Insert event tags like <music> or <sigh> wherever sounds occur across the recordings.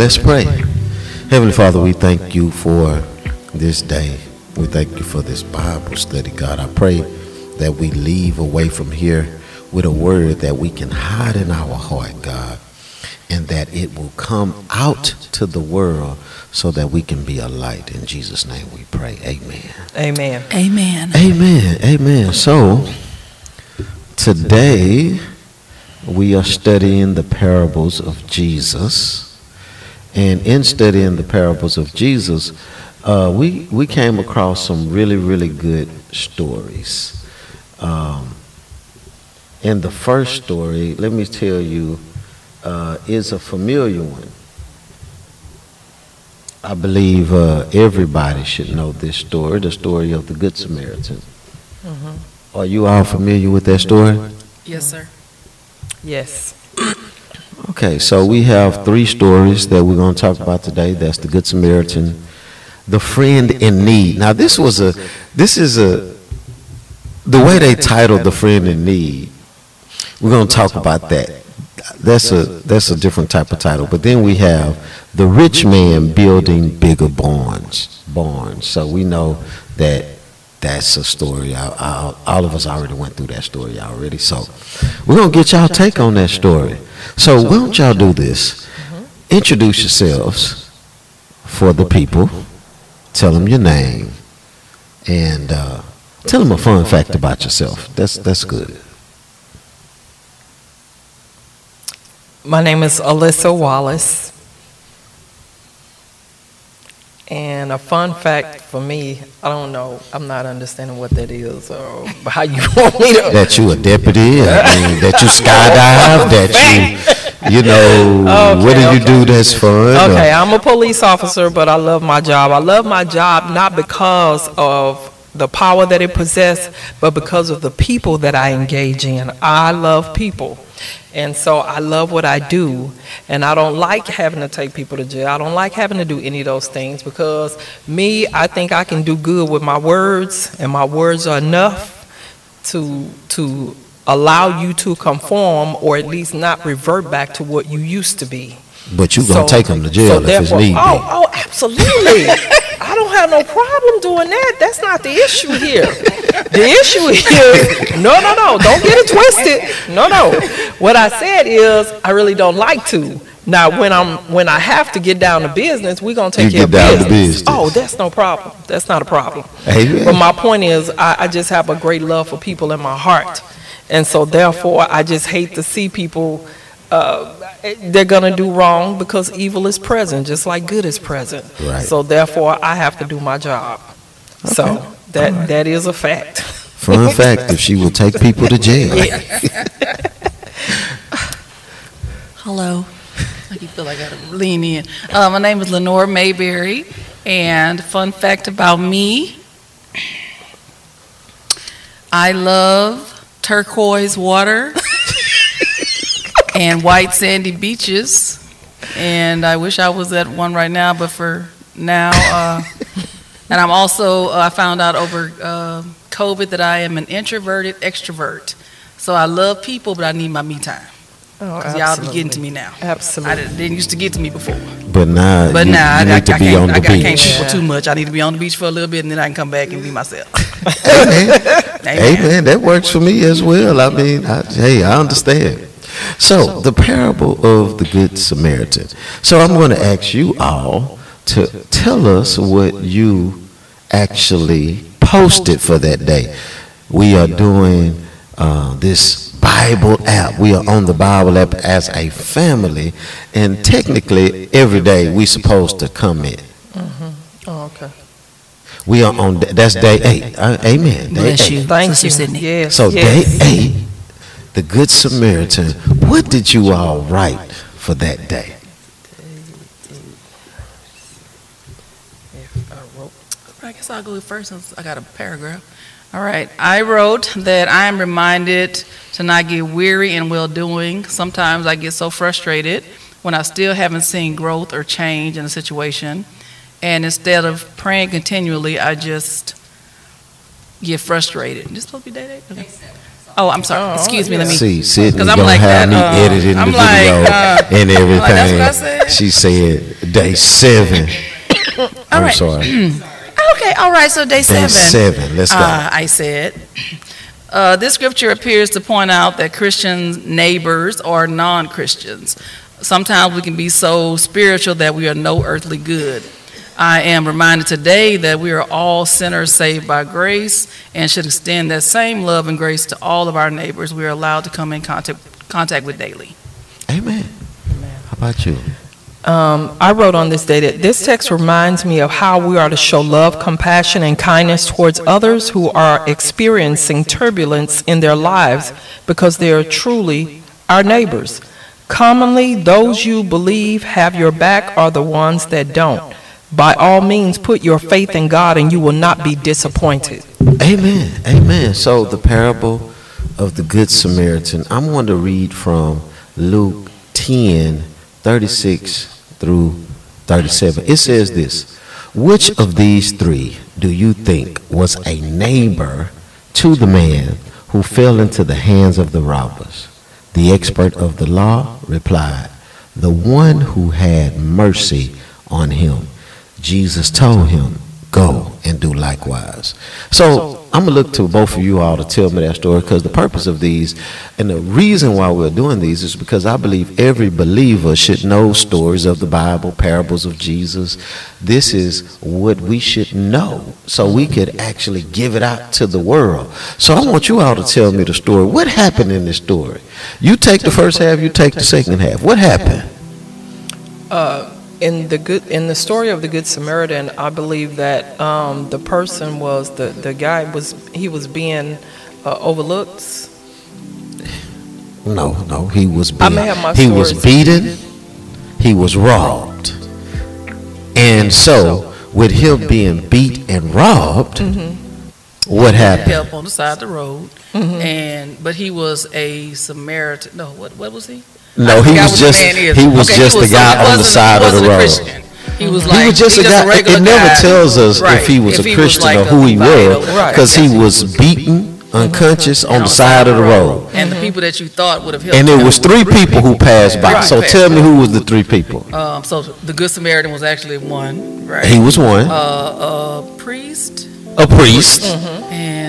Let's pray. Heavenly Father, we thank you for this day. We thank you for this Bible study, God. I pray that we leave away from here with a word that we can hide in our heart, God, and that it will come out to the world so that we can be a light. In Jesus' name we pray. Amen. Amen. Amen. Amen. Amen. So, today we are studying the parables of Jesus. And in studying the parables of Jesus, uh, we, we came across some really, really good stories. Um, and the first story, let me tell you, uh, is a familiar one. I believe uh, everybody should know this story, the story of the Good Samaritan. Are you all familiar with that story? Yes, sir. Yes. Okay, so we have three stories that we're going to talk about today. That's the Good Samaritan, the friend in need. Now, this was a, this is a, the way they titled the friend in need. We're going to talk about that. That's a that's a different type of title. But then we have the rich man building bigger barns. Barns. So we know that that's a story. I, I, all of us already went through that story already. So we're gonna get y'all take on that story. So why don't y'all do this? Introduce yourselves for the people. Tell them your name, and uh, tell them a fun fact about yourself. That's that's good. My name is Alyssa Wallace. And a fun fact for me, I don't know, I'm not understanding what that is or how you <laughs> want me to. that you a deputy, I mean, that you skydive, that <laughs> you, you know, what do Okay, you do that's fun? or- Okay, I'm a police officer, but I love my job. I love my job not because of the power that it possesses, but because of the people that I engage in. I love people. And so I love what I do, and I don't like having to take people to jail. I don't like having to do any of those things because me, I think I can do good with my words, and my words are enough to to allow you to conform or at least not revert back to what you used to be. But you're gonna So- take them to jail so if it's therefore- need. Oh, oh, absolutely. I don't have no problem doing that. That's not the issue here. <laughs> The issue is, no, no, no, don't get it twisted. No, no. What I said is, I really don't like to. Now, when I'm, when I have to get down to business, we're gonna take You care of down to business. business. Oh, that's no problem. That's not a problem. Amen. But my point is, I, I just have a great love for people in my heart. And so therefore, I just hate to see people, uh, they're gonna do wrong because evil is present, just like good is present. Right. So therefore, I have to do my job. So that, that is a fact. Fun fact: if she will take people to jail, <laughs> Hello. You feel like I gotta lean in. Uh, my name is Lenore Mayberry, and fun fact about me, I love turquoise water and white sandy beaches, and I wish I was at one right now, but for now, uh, and I'm also, uh, I found out over uh, COVID that I am an introverted extrovert. So I love people, but I need my me time. Oh, Because y'all be getting to me now. I Absolutely. didn't, didn't used to get to me before. but now But you, now you I, I, to I be can't, on I, the got- I can't beach. people too much. I need to be on the beach for a little bit and then I can come back and be myself. <laughs> Amen. Amen. Amen. That works for me as well. I mean, I, hey, I understand. So, the parable of the Good Samaritan. So, I'm going to ask you all to tell us what you actually posted for that day. We are doing uh, this Bible app. We are on the Bible app as a family, and technically, every day we're supposed to comment. Oh, okay. We are on, that's day eight. Uh, Amen. Day Bless eight. you. Thank Sister you. Sydney. Yes, So yes. day eight, the Good Samaritan. What did you all write for that day? I guess I'll go first since I got a paragraph. All right. I wrote that I am reminded to not get weary in well doing. Sometimes I get so frustrated when I still haven't seen growth or change in a situation. And instead of praying continually, I just get frustrated. This supposed to be day eight? Okay. Oh, I'm sorry. Oh, Excuse me. Let me. See, Sydney 'Cause I'm gonna like have that, me uh, editing I'm the like, video uh, and everything. like, that's what I said? She said day seven. I'm right. sorry. <clears throat> Okay, all right, so day seven. Day seven. Let's go. Uh, I said, uh, this scripture appears to point out that Christian neighbors are non-Christians. Sometimes we can be so spiritual that we are no earthly good. I am reminded today that we are all sinners saved by grace and should extend that same love and grace to all of our neighbors we are allowed to come in contact, contact with daily. Amen. Amen. How about you? Um, I wrote on this day that this text reminds me of how we are to show love, compassion, and kindness towards others who are experiencing turbulence in their lives because they are truly our neighbors. Commonly, those you believe have your back are the ones that don't. By all means, put your faith in God and you will not be disappointed. Amen. Amen. So the parable of the Good Samaritan, I'm going to read from Luke 10, 36 through 37. It says this Which of these three do you think was a neighbor to the man who fell into the hands of the robbers? The expert of the law replied, The one who had mercy on him. Jesus told him, Go and do likewise. So I'm going to look to both of you all to tell me that story because the purpose of these and the reason why we're doing these is because I believe every believer should know stories of the Bible, parables of Jesus. This is what we should know so we could actually give it out to the world. So I want you all to tell me the story. What happened in this story? You take the first half, you take the second half. What happened? Uh, in the good in the story of the good samaritan i believe that um, the person was the the guy was he was being uh, overlooked No, no, he was I may have my he was stories. beaten. He was robbed. And so, with him being beat and robbed, Mm-hmm. what He had happened? Help on the side of the road, and but he was a Samaritan. No, what what was he? No, he was just he was Okay, just the was guy on the side of the road. Christian. He was like he was just a guy. a it never guy. tells us Right. if he was If a he was Christian like or who he was, or- Right. because he was beaten, unconscious on the side of the road. and the people that you thought would have helped. And there was three people who passed by. Right. So tell me who was the three people? Um, so the Good Samaritan was actually one, right? He was one, uh, a priest a priest.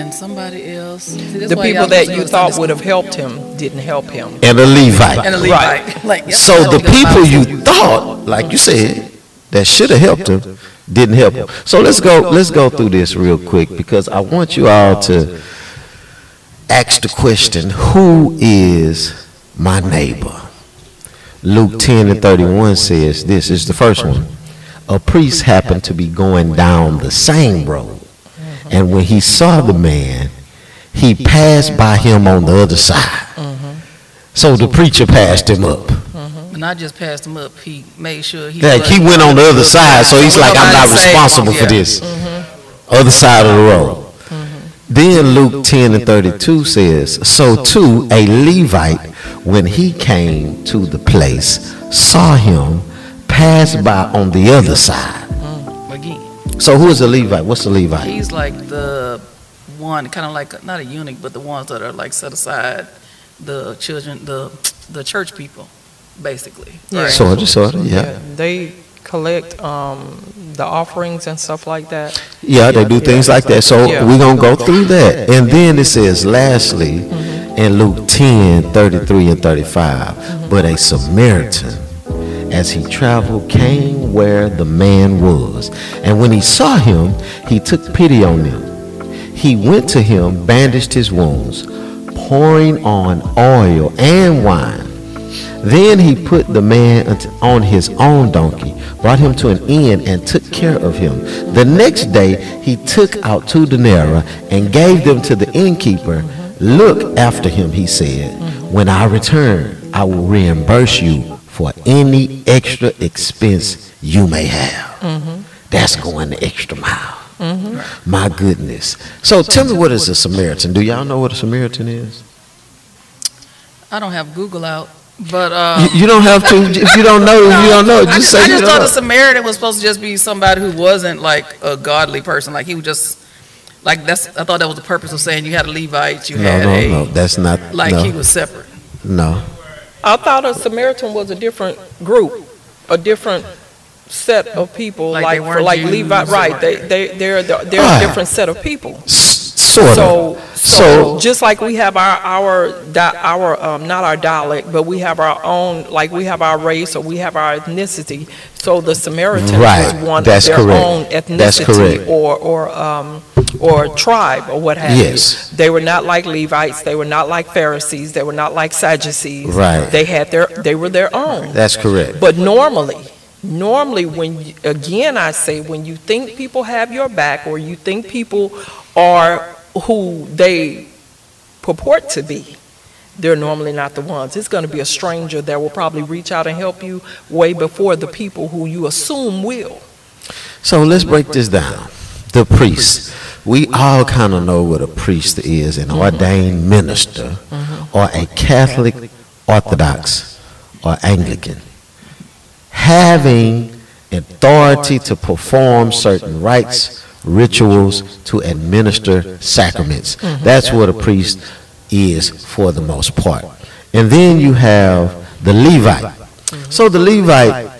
And somebody else. See, the people that you thought would have helped him didn't help him and a Levite. and a Right. Like yep, So the people you thought, like you said, that should have helped him, didn't help him. So let's go. Let's go through this real quick because I want you all to ask the question: Who is my neighbor? Luke ten and thirty-one says this is the first one. A priest happened to be going down the same road, and when he saw the man, he passed by him on the other side. So the preacher passed him up. But not just passed him up, he made sure he. Like he went on the other side, so he's like, I'm not responsible for this. Mm-hmm. Other side of the road. Then Luke 10 and 32 says, So too a Levite, when he came to the place, saw him pass by on the other side. Again, So who is a Levite? What's a Levite? he's like the one, kind of like not a eunuch, but the ones that are like set aside, the children, the the church people, basically. Yeah. Right. Sort of, sort of, yeah. they collect um, the offerings and stuff like that Yeah, they do things like that. So Yeah. we're going to go through that. And then it says, lastly, in Luke 10 33 and 35, but a Samaritan, as he traveled, came where the man was. And when he saw him, he took pity on him. He went to him, bandaged his wounds, pouring on oil and wine. Then he put the man on his own donkey, brought him to an inn, and took care of him. The next day he took out two denarii and gave them to the innkeeper. Look after him, he said. When I return, I will reimburse you for any extra expense you may have. That's going the extra mile. My goodness. So tell me what is a Samaritan? Do y'all know what a Samaritan is? I don't have Google out, but uh, You, you don't have to. If you don't know, you don't know. I Just just, say I just thought know. a Samaritan was supposed to just be somebody who wasn't like a godly person, like he was just Like that's, I thought that was the purpose of saying you had a Levite, you No, had no, no, a, that's not, like he was separate. no. I thought a Samaritan was a different group, a different set of people, Like they like, for like Jews Levi, right, they, they, they're, the- they're Right. a different set of people. S- Sort of. So, So- so just like we have our, our, di- our, um, not our dialect, but we have our own, like we have our race or we have our ethnicity. So the Samaritan Right, was one of their correct. own That's correct. ethnicity or, or, um, or tribe or what have you. They were not like Levites, they were not like Pharisees, they were not like Sadducees. Right. They had their, they were their own. That's correct. But normally, normally when, you- again, I say, when you think people have your back or you think people are who they purport to be, they're normally not the ones. It's going to be a stranger that will probably reach out and help you way before the people who you assume will. So let's break this down. The priest. We all kind of know what a priest is an ordained minister mm-hmm. or a Catholic, Orthodox, or Anglican. Having authority to perform certain rites, rituals, to administer sacraments. Mm-hmm. That's what a priest is for the most part. And then you have the Levite. Mm-hmm. So the Levite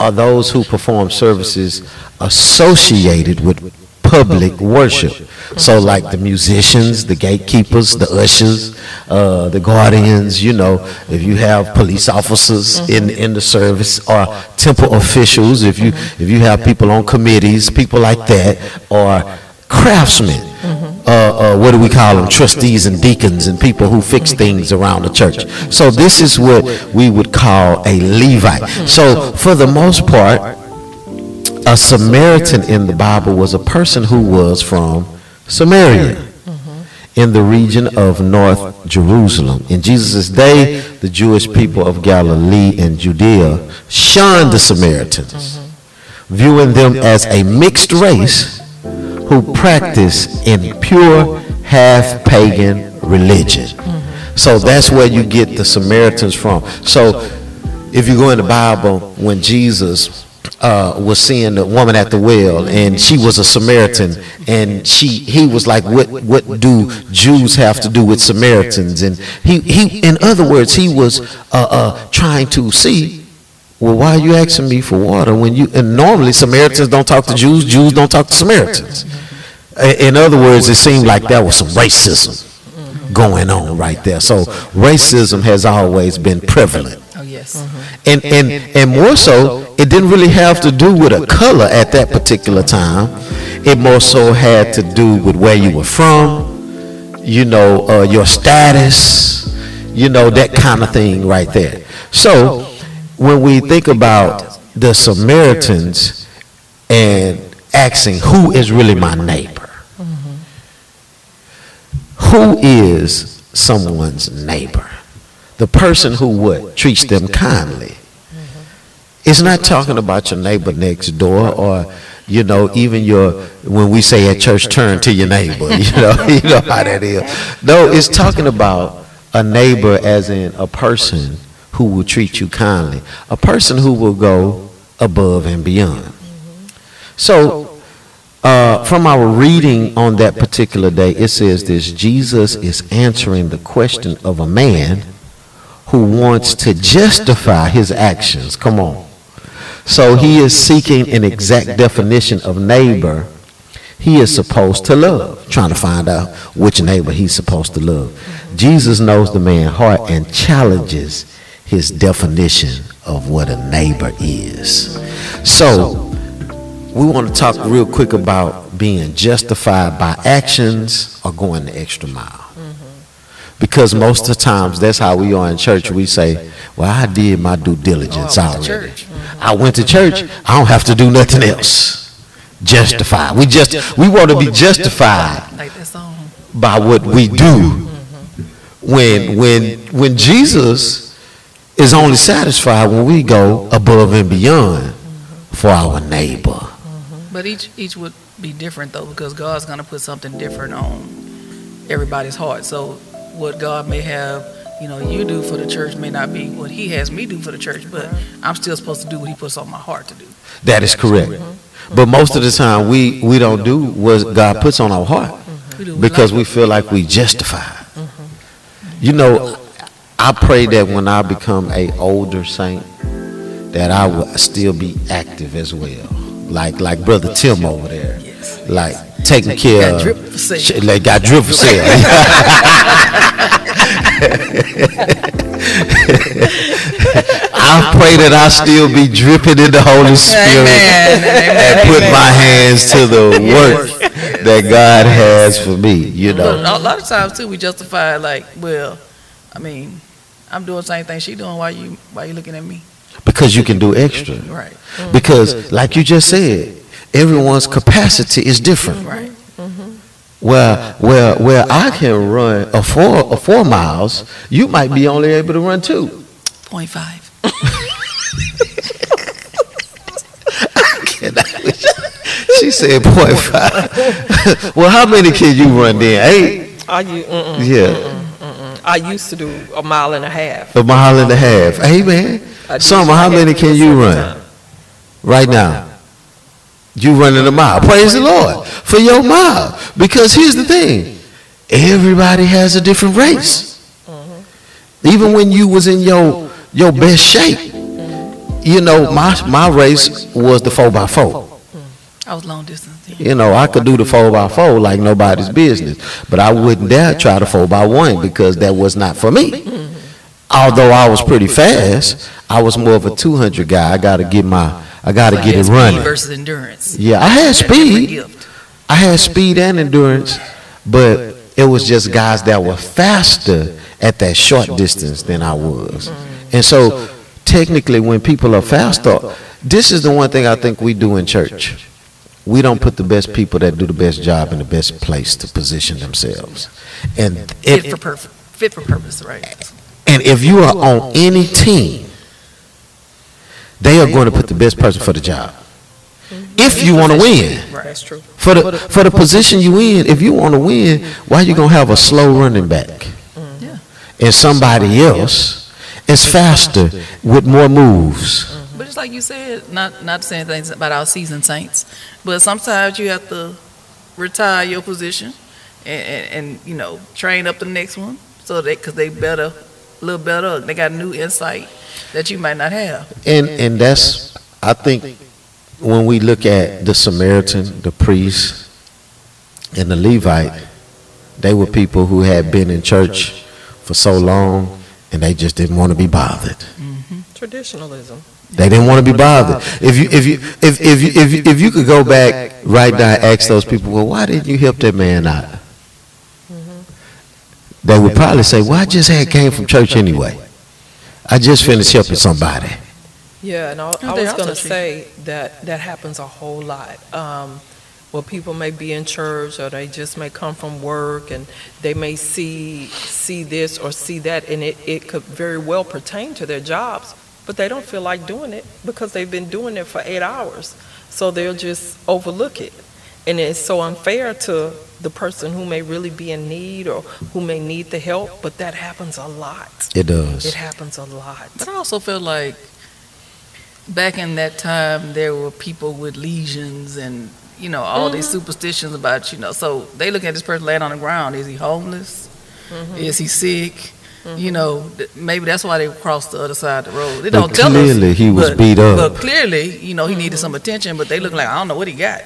are those who perform services associated with public worship. So like the musicians, the gatekeepers, the ushers, uh, the guardians, you know, if you have police officers in, in the service or temple officials, if you, if you have people on committees, people like that, or craftsmen, uh, uh, what do we call them, trustees and deacons and people who fix things around the church. So this is what we would call a Levite. So for the most part, a Samaritan in the Bible was a person who was from Samaria in the region of North Jerusalem. In Jesus' day, the Jewish people of Galilee and Judea shunned the Samaritans, viewing them as a mixed race who practiced in pure half pagan religion. So that's where you get the Samaritans from. So if you go in the Bible, when Jesus uh, was seeing the woman at the well, and she was a Samaritan, and she he was like, "What what do Jews have to do with Samaritans?" And he he, in other words, he was uh, uh, trying to see. Well, why are you asking me for water when you? And normally Samaritans don't talk to Jews. Jews don't talk to Samaritans. In other words, it seemed like there was some racism going on right there. So racism has always been prevalent. Oh, yes. And, and, and more so, it didn't really have to do with a color at that particular time. It more so had to do with where you were from, you know, uh, your status, you know, that kind of thing right there. So when we think about the Samaritans and asking who is really my neighbor, who is someone's neighbor? The person who what treats them kindly. It's not talking about your neighbor next door or you know even your when we say at church turn to your neighbor <laughs> you know you know how that is no it's talking about a neighbor as in a person who will treat you kindly a person who will go above and beyond so uh, from our reading on that particular day, it says this Jesus is answering the question of a man who wants to justify his actions. Come on. So he is seeking an exact definition of neighbor he is supposed to love, trying to find out which neighbor he's supposed to love. Jesus knows the man's heart and challenges his definition of what a neighbor is. So, we want to talk real quick about being justified by actions or going the extra mile. Because most of the times that's how we are in church. We say, Well, I did my due diligence I went to already. I went to church. I don't have to do nothing else. Justified. We just we want to be justified by what we do. When when when Jesus is only satisfied when we go above and beyond for our neighbor. But each each would be different though, because God's gonna put something different on everybody's heart. So what God may have, you know, you do for the church may not be what He has me do for the church, but I'm still supposed to do what He puts on my heart to do. That is correct. But most of the time, we, we don't do what God puts on our heart We do- because we feel like we justify. Mm-hmm. You know, I pray that when I become a older saint, that I will still be active as well. Like like brother Tim over there, like taking care of, drip for sale. sh- like got drip for sale. <laughs> I pray that I still be dripping in the Holy Spirit Amen. and put Amen. my hands to the work that God has for me. You know, a lot of times too, we justify like, well, I mean, I'm doing the same thing she doing. Why you why you looking at me? because you can do extra. Right. Because, like you just said, everyone's capacity is different. Right. Where, where, where I can run a four, a four miles, you might be only able to run two. Point five. <laughs> She said point five. <laughs> well, how many can you run then? Eight? I, u- mm-mm, Yeah, mm, mm, mm, I used to do a mile and a half. a mile and a half. Hey, man. I did- Summer, how many can you run right now? You running a mile. Praise the Lord for your mile. Because here's the thing. Everybody has a different race. Even when you was in your your best shape. You know, my my race was the four by four. I was long distance. You know, I could do the four by four like nobody's business, but I wouldn't dare try the four by one because that was not for me. Although I was pretty fast, I was more of a 200 guy. I got to get my, I got to get it running. versus endurance. Yeah, I had That's a different speed. I had speed and endurance, but it was just guys that were faster at that short distance than I was. And so, technically, when people are faster, this is the one thing I think we do in church. We don't put the best people that do the best job in the best place to position themselves. And Fit for perfect. Fit for purpose. Right. and if you are on any team, they are going to put the best person for the job. If you want to win. That's true. For the for the position you in, if you want to win, why you gonna have a slow running back? Mm. Yeah. And somebody else is faster with more moves. Mm-hmm. But it's like you said, not not saying things about our seasoned saints, but sometimes you have to retire your position and, and, and you know train up the next one so they because they better, a little better. They got new insight that you might not have. And and that's I think when we look at the Samaritan, the priest, and the Levite, they were people who had been in church for so long and they just didn't want to be bothered. Mm-hmm. Traditionalism. They didn't want to be bothered. If you if you if if you, if you, if you could go back right now and ask those people, well, why didn't you help that man out? Mm-hmm. They would probably say, well, I just had came from church anyway. I just finished helping somebody. Yeah, and I, Oh, I was going to say that that happens a whole lot. Um, well, people may be in church, or they just may come from work, and they may see see this or see that, and it, it could very well pertain to their jobs, but they don't feel like doing it because they've been doing it for eight hours, so they'll just overlook it, and it's so unfair to the person who may really be in need or who may need the help. But that happens a lot. It does. It happens a lot. But I also feel like back in that time there were people with lesions and you know all these mm-hmm. superstitions about you know so they look at this person laying on the ground. Is he homeless? Mm-hmm. Is he sick? You know mm-hmm. th- maybe that's why they crossed the other side of the road. They But don't tell us clearly he was but- beat up. but clearly you know he needed some attention but they look like i don't know what he got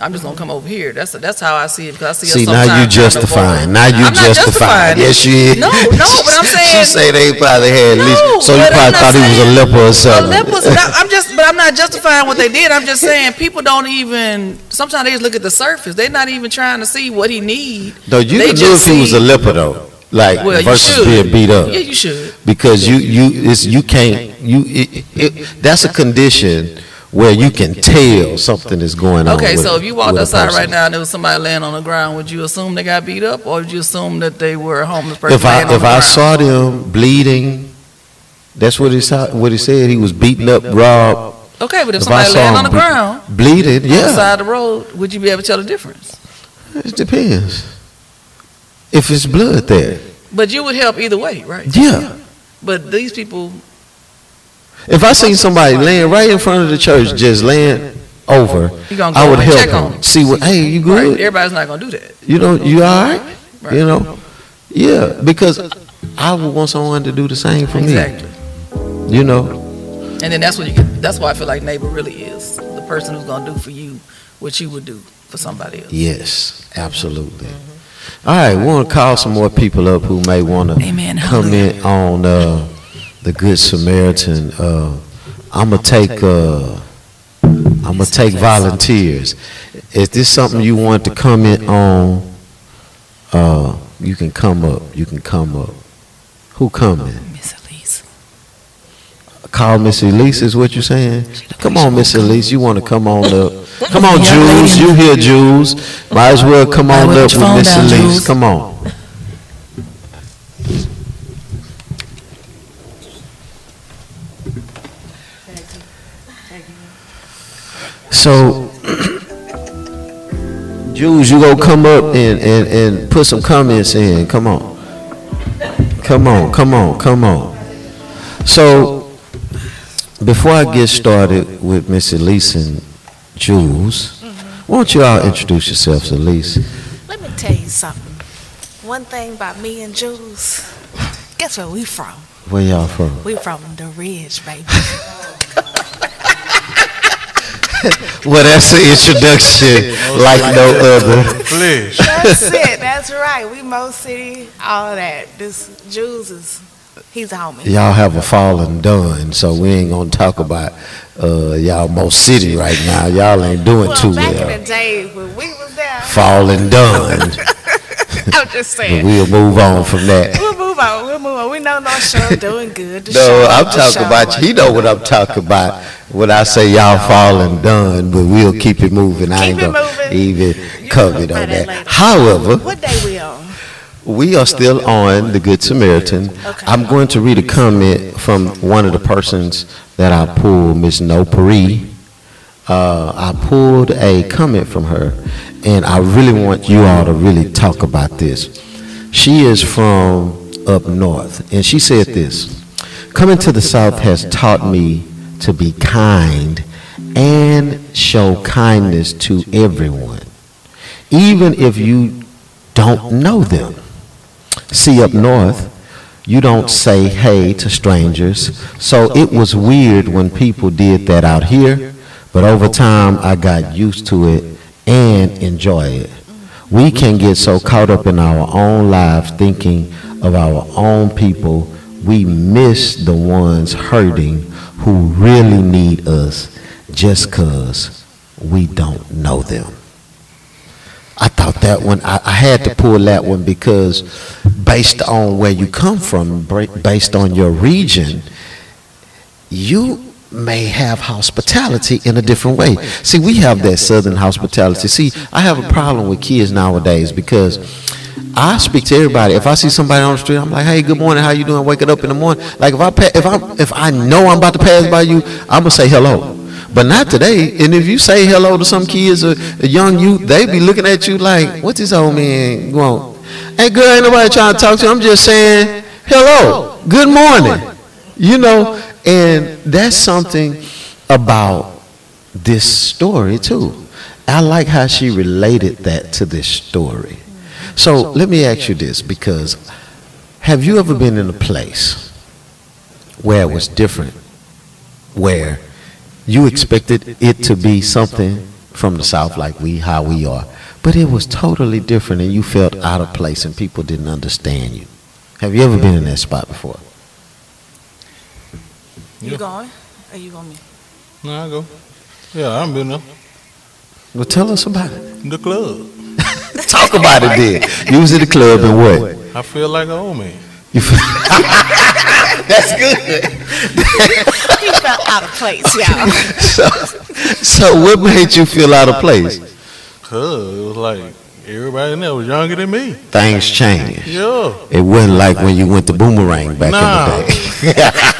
I'm just gonna come over here. That's that's how I see it because I see. See, now you justifying. Now you justifying. Yes, you is. No, no, but I'm <laughs> saying- She say they probably had No, least. So you but I'm probably not thought he was a leper or something. was <laughs> not, I'm just, but I'm not justifying what they did. I'm just saying people don't even. Sometimes they just look at the surface. They're not even trying to see what he need. Though you They could know if he was a leper though, like Well, versus being beat up. Yeah, you should. because you you it's you can't you it, it, that's a condition where you can tell something is going on. Okay, with- so if you walked outside right now and there was somebody laying on the ground, would you assume they got beat up, or would you assume that they were a homeless person if I if I ground? saw them bleeding, that's what he saw. What he said, he was beaten up, robbed, okay, but if, if somebody laying on the ground bleeding. Yeah, side of the road, would you be able to tell the difference? it depends. If it's blood there, But you would help either way, right? yeah. But these people, If I seen somebody laying right in front of the church, just laying over, go I would help check on him. him. See what, hey, you Right, good? everybody's not gonna do that. You know, you all right? Right. You know? Yeah, because I would want someone to do the same for me. Exactly. You know? And then that's what you get, that's why I feel like neighbor really is, the person who's gonna do for you what you would do for somebody else. Yes, absolutely. All right, we want to call some more people up who may want to Amen. comment on uh, the Good Samaritan. Uh, I'm gonna take. Uh, I'm gonna take volunteers. Is this something you want to comment on? Uh, you can come up. You can come up. Who coming? Miss Elise. Call Miss Elise is what you're saying? Come on, Miss Elise, you want to come on up? <laughs> Come on, Jules, you here, Jules? Might as well come on up put with Miss Elise. Come on. So, <clears throat> Jules, you gonna come up and, and, and put some comments in. Come on. Come on, come on, come on. So, before I get started with Miss Elise and Jules, why don't you all introduce yourselves, Elise? Let me tell you something. One thing about me and Jules, guess where we from? Where y'all from? We from the Ridge, baby. <laughs> <laughs> Well, that's an introduction like no other. Flesh. That's it. That's right. We Mo City, all that. This Jules is, he's a homie. Y'all have a fallen done, so we ain't gonna talk about uh, y'all Mo City right now. Y'all ain't doing Well, too back in well. the day when we was there, Fallen done. <laughs> I'm just saying. we'll move on from that. We'll move on. We'll move on. We know North Shore doing good. The No, show, I'm talking show. about, he know what I'm talking about. When I say y'all fallen done, but we'll keep it moving. I ain't it gonna even comment About on that. However, What day we on? We are still on the Good Samaritan. Okay. I'm going to read a comment from one of the persons that I pulled, Miss No Pari. Uh, I pulled a comment from her, and I really want you all to really talk about this. She is from up north, and she said this Coming to the South has taught me to be kind and show kindness to everyone, even if you don't know them. See, up north, you don't say hey to strangers, so it was weird when people did that out here, but over time I got used to it and enjoy it. We can get so caught up in our own lives thinking of our own people, we miss the ones hurting who really need us just because we don't know them. I thought that one, I, I had to pull that one because based on where you come from, based on your region, you may have hospitality in a different way. See, we have that southern hospitality. See, I have a problem with kids nowadays because I speak to everybody. If I see somebody on the street, I'm like, "Hey, good morning. How you doing? Waking up in the morning." Like if I if I if I know I'm about to pass by you, I'm gonna say hello. But not today. And if you say hello to some kids or a young youth, they be looking at you like, "What's this old man going?" Hey, girl, ain't nobody trying to talk to you. I'm just saying hello, good morning. You know, and that's something about this story too. I like how she related that to this story. So let me ask you this because have you ever been in a place where it was different, where you expected it to be something from the South like we, how we are, but it was totally different and you felt out of place and people didn't understand you? Have you ever been in that spot before? You Yeah. going? Or you going me? No, I go. Yeah, I've been there. Well, tell us about it. The club. <laughs> Talk about it then. You was at the club and what? I feel like an old man. You feel- <laughs> That's good. He felt out of place, y'all. <laughs> So, so what made you feel out of place? Cause it was like everybody in there was younger than me. Things changed. Yeah. It wasn't like when you went to Boomerang back Nah. in the day.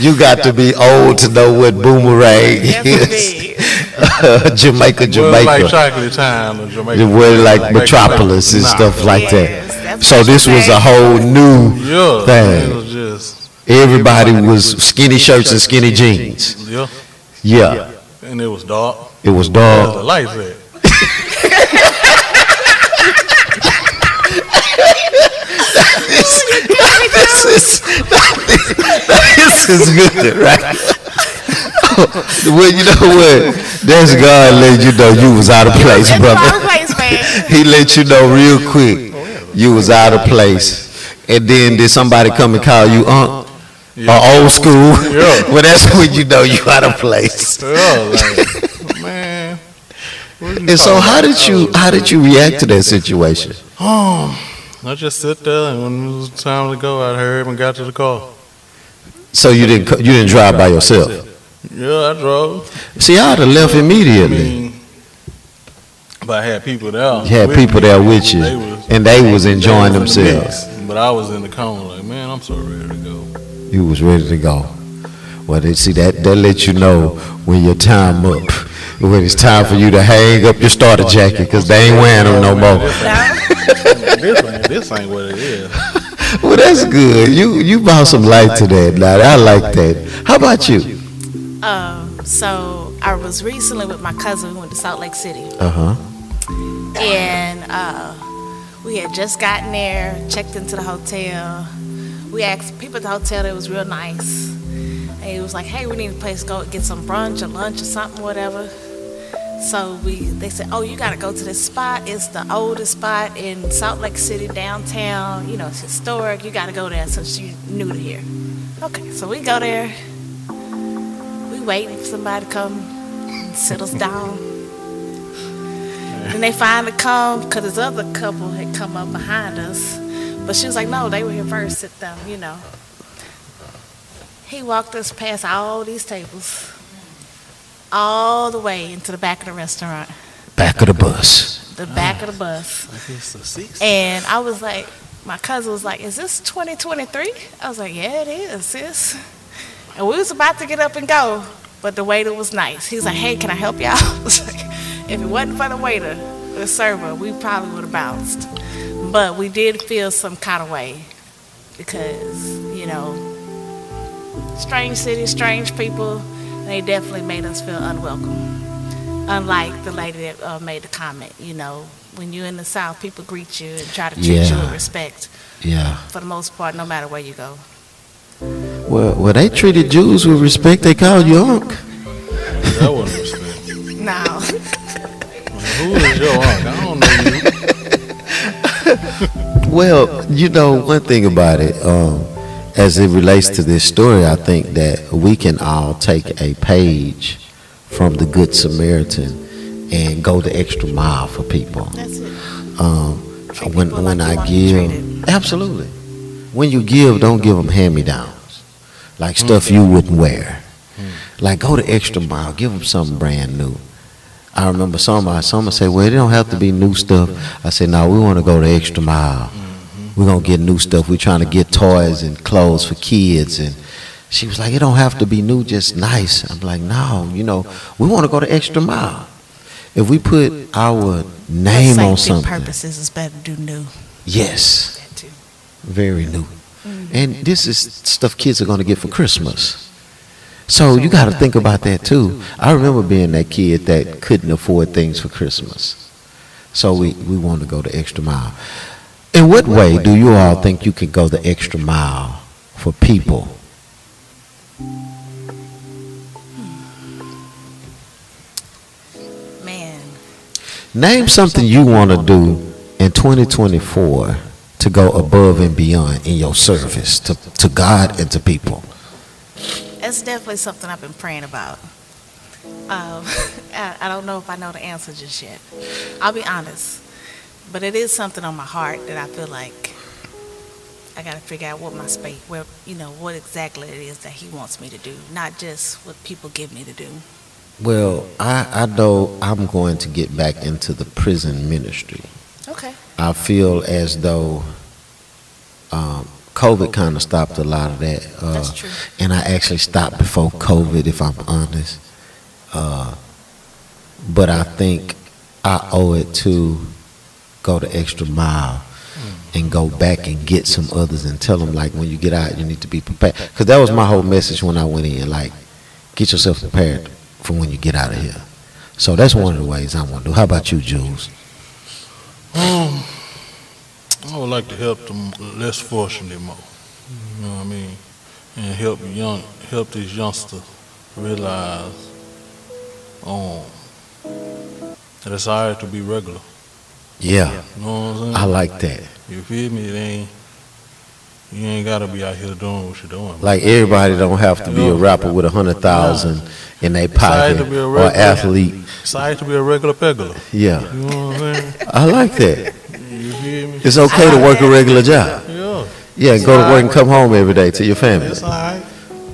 You got to be old to know what Boomerang is. indeed. <laughs> Jamaica, Well, like chocolate time or Jamaica. It was like Like Metropolis and stuff like that. So this was a whole new Thing. It was just Everybody was skinny shirts and skinny jeans. yeah. Yeah. And it was dark. It was Where's the lights at? <laughs> this is this is good, right? well, you know what? That's God let you know you was out of place, brother. wrong place, man. He let you know real quick you was out of place. And then did somebody come and call you unc? Or old school? Yeah. well, that's when you know you out of place. Yeah, man. And so, how did you how did you react to that situation? Um, I just sit there, and when it was time to go, I hurried and got to the car. So you didn't you didn't drive by yourself? Yeah, I drove. See, I'd have left I immediately. mean, but I had people there. You had people me. there with you, They was, and they was they enjoying was in the themselves. mix. But I was in the corner, like, man, I'm so ready to go. You was ready to go. Well, they see that that lets you know when your time up, when it's time for you to hang up your starter jacket, because they ain't wearing them no more. This ain't, this ain't what it is. <laughs> Well, that's good. You you brought some light to that. Now I like that. How about you? Um, so I was recently with my cousin. We went to Salt Lake City, Uh huh. and uh, we had just gotten there, checked into the hotel. We asked people at the hotel. It was real nice. And it was like, "Hey, we need a place to go get some brunch or lunch or something, whatever." So we, they said, "Oh, you got to go to this spot. It's the oldest spot in Salt Lake City downtown. You know, it's historic. You got to go there since you new to here." Okay, so we go there. We waiting for somebody to come and sit us down. And they finally come because this other couple had come up behind us. But she was like, no, they were here first, sit down, you know. He walked us past all these tables, all the way into the back of the restaurant, Back of the bus. the back of the bus. And I was like, my cousin was like, is this 2023? I was like, yeah, it is, sis. And we was about to get up and go, but the waiter was nice. He was like, hey, can I help y'all? <laughs> I was like, if it wasn't for the waiter, the server, we probably would have bounced. But we did feel some kind of way because, you know, strange city, strange people, they definitely made us feel unwelcome. Unlike the lady that uh, made the comment, you know, when you're in the South, people greet you and try to treat you with respect Yeah. for the most part, no matter where you go. Well, well, they treated Jules with respect. They called you unc. That wasn't respect. <laughs> Now, Who is your uncle? I don't know you. <laughs> Well, you know, one thing about it, um, as it relates to this story, I think that we can all take a page from the Good Samaritan and go the extra mile for people. that's it. Um, when when like I give, absolutely. When you give, don't give them hand-me-downs, like stuff you wouldn't wear. Like go the extra mile, give them something brand new. I remember somebody, someone say, "Well, it don't have to be new stuff." I said, "No, we want to go the extra mile. We're gonna get new stuff. We're trying to get toys and clothes for kids." And she was like, "It don't have to be new, just nice." I'm like, "No, you know, we want to go the extra mile. If we put our name on something, purposes, it's better to do new. yes, very new. Mm. And this is stuff kids are going to get for Christmas. So you got to think about that too. I remember being that kid that couldn't afford things for Christmas. So we, we want to go the extra mile. In what way do you all think you could go the extra mile for people? Man, Name something you want to do in 2024 to go above and beyond in your service to, to God and to people. that's definitely something I've been praying about. Um, <laughs> I, I don't know if I know the answer just yet. I'll be honest, but it is something on my heart that I feel like I got to figure out what my space, where you know, what exactly it is that He wants me to do, not just what people give me to do. Well, I, I know I'm going to get back into the prison ministry. Okay. I feel as though um, COVID kind of stopped a lot of that. Uh, That's true. And I actually stopped before COVID, if I'm honest. Uh, but I think I owe it to go the extra mile and go back and get some others and tell them, like, when you get out, you need to be prepared. Because that was my whole message when I went in. Like, get yourself prepared for when you get out of here. So that's one of the ways I want to do. How about you, Jules? Um, I would like to help the less fortunate more. You know what I mean? And help young, help these youngsters realize, um, that it's alright to be regular. Yeah, You know what I'm saying? I like that. You feel me? It ain't. You ain't gotta be out here doing what you're doing. Like everybody don't have to be a rapper with a hundred thousand in their Excited pocket to be a or athlete. It's alright to be a regular pegular. Yeah, You know what I'm saying? I like that. You feel me? It's okay to work a regular job. Yeah, Yeah, go to work and come home every day to your family. it's alright.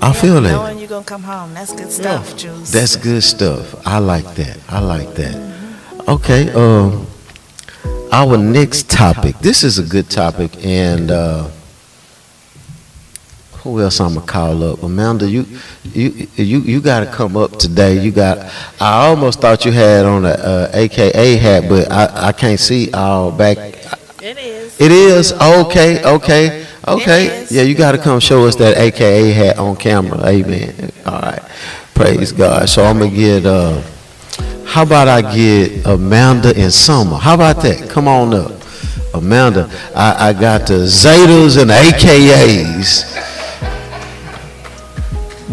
I feel that. Knowing you're gonna come home, that's good stuff, Jules. That's good stuff. I like that. I like that. Okay, um, our next topic. This is a good topic, and uh, who else I'm gonna call up? Amanda, you, you, you, you got to come up today. You got. I almost thought you had on a uh, AKA hat, but I, I can't see all back. It is. It is okay, okay, okay. Yeah, you got to come show us that AKA hat on camera. Amen. All right, praise God. So I'm gonna get. Uh, how about I get Amanda and Summer? How about that? Come on up, Amanda. I, I got the Zetas and the AKAs.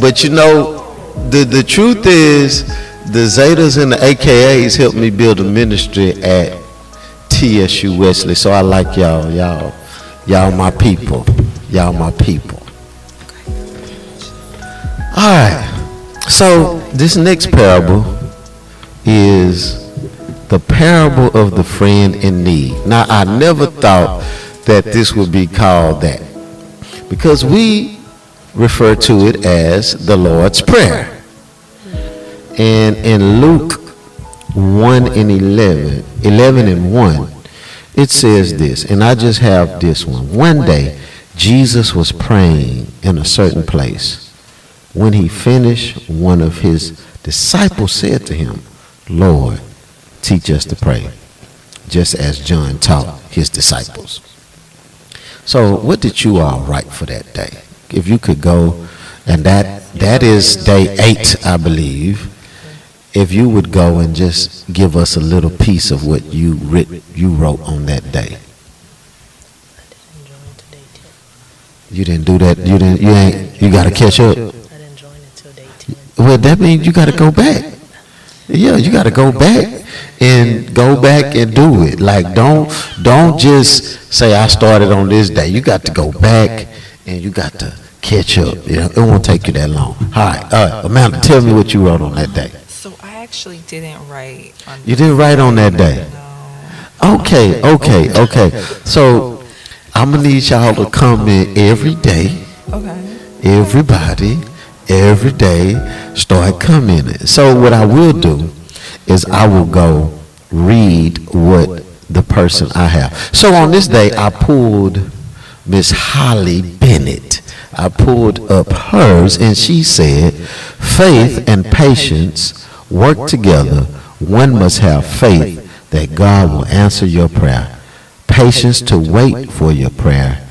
But you know, the the truth is, the Zetas and the AKAs helped me build a ministry at TSU Wesley. So I like y'all, y'all, y'all my people, y'all my people. All right. So this next parable is the parable of the friend in need. Now I never thought that this would be called that because we refer to it as the Lord's Prayer. And in Luke 1 and 11, 11 and 1, it says this, and I just have this one. One day, Jesus was praying in a certain place. When he finished, one of his disciples said to him, Lord, teach us to pray, just as John taught his disciples. So, what did you all write for that day? If you could go, and that that is day eight, I believe. If you would go and just give us a little piece of what you writ, you wrote on that day. You didn't do that. You didn't. You ain't. You got to catch up. I didn't join until day 10. Well, that means you got to go back. Yeah, you got to go back and go back and do it. Like don't don't just say I started on this day. You got to go back and you got to catch up. You know, it won't take you that long. All right, all right, Amanda, tell me what you wrote on that day. So I actually didn't write on. You didn't write on that day. No. Okay, okay, okay. So I'm gonna need y'all to come in every day. Okay. everybody every day start commenting. So what I will do is I will go read what the person I have. So on this day I pulled Miss Holly Bennett. I pulled up hers and she said, faith and patience work together. One must have faith that God will answer your prayer. Patience to wait for your prayer,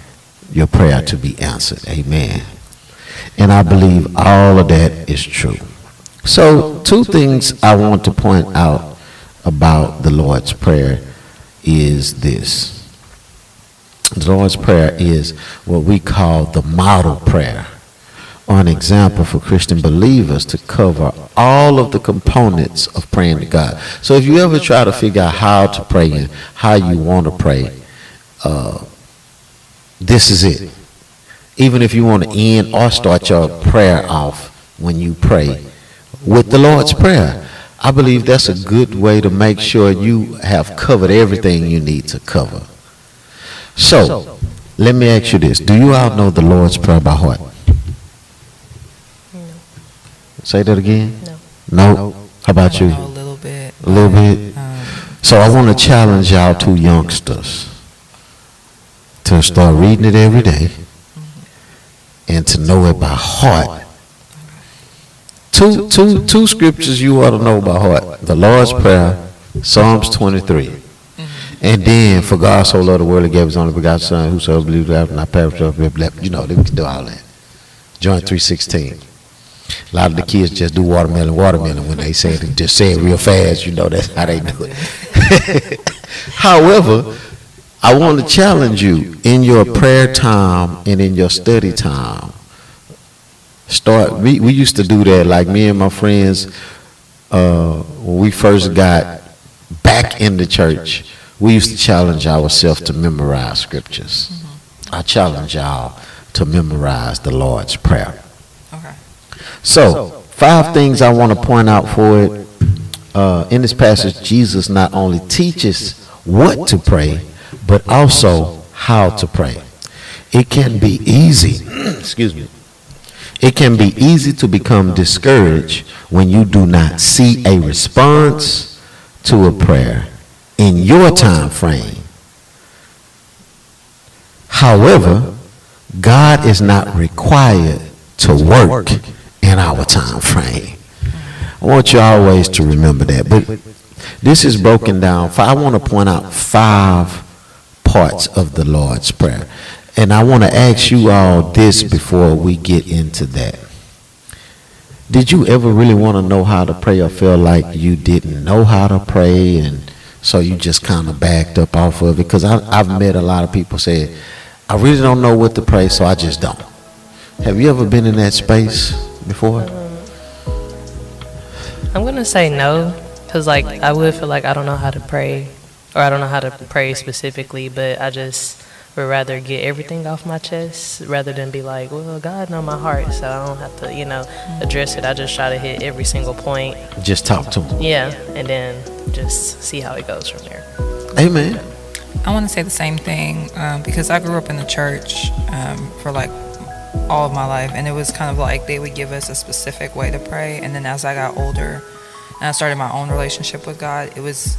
your prayer to be answered. Amen. And I believe all of that is true. So, two things I want to point out about the Lord's Prayer is this. The Lord's Prayer is what we call the model prayer, or an example for Christian believers to cover all of the components of praying to God. So, if you ever try to figure out how to pray and how you want to pray, uh, this is it even if you want to end or start your prayer off when you pray with the Lord's Prayer. I believe that's a good way to make sure you have covered everything you need to cover. So, let me ask you this. Do you all know the Lord's Prayer by heart? Say that again? No. No? How about you? A little bit. A little bit? Um, So I want to challenge y'all two youngsters to start reading it every day and to know it by heart. Two, two, two scriptures you ought to know by heart. The Lord's Prayer, Psalms 23. And then, for God so loved the world, he gave his only begotten Son, whosoever believes that perish, but have life. you know, we can do all that. John 3.16. A lot of the kids just do watermelon, watermelon when they say it. Just say it real fast. You know that's how they do it. <laughs> However, I want to challenge you in your prayer time and in your study time. Start. We, we used to do that. Like me and my friends, uh, when we first got back in the church, we used to challenge ourselves to memorize scriptures. I challenge y'all to memorize the Lord's Prayer. Okay. So, five things I want to point out for it. Uh, in this passage, Jesus not only teaches what to pray, but also how to pray. It can be easy, excuse me, it can be easy to become discouraged when you do not see a response to a prayer in your time frame. However, God is not required to work in our time frame. I want you always to remember that. But this is broken down. I want to point out five parts of the Lord's Prayer. And I want to ask you all this before we get into that. Did you ever really want to know how to pray or feel like you didn't know how to pray and so you just kind of backed up off of it? Because I've met a lot of people say, I really don't know what to pray, so I just don't. Have you ever been in that space before? I'm gonna say no, cause like I would feel like I don't know how to pray, or I don't know how to pray specifically, but I just would rather get everything off my chest rather than be like, well, God know my heart, so I don't have to, you know, address it. I just try to hit every single point. Just talk to him. Yeah, and then just see how it goes from there. Amen. I want to say the same thing um, because I grew up in the church um, for like all of my life, and it was kind of like they would give us a specific way to pray. And then as I got older and I started my own relationship with God, it was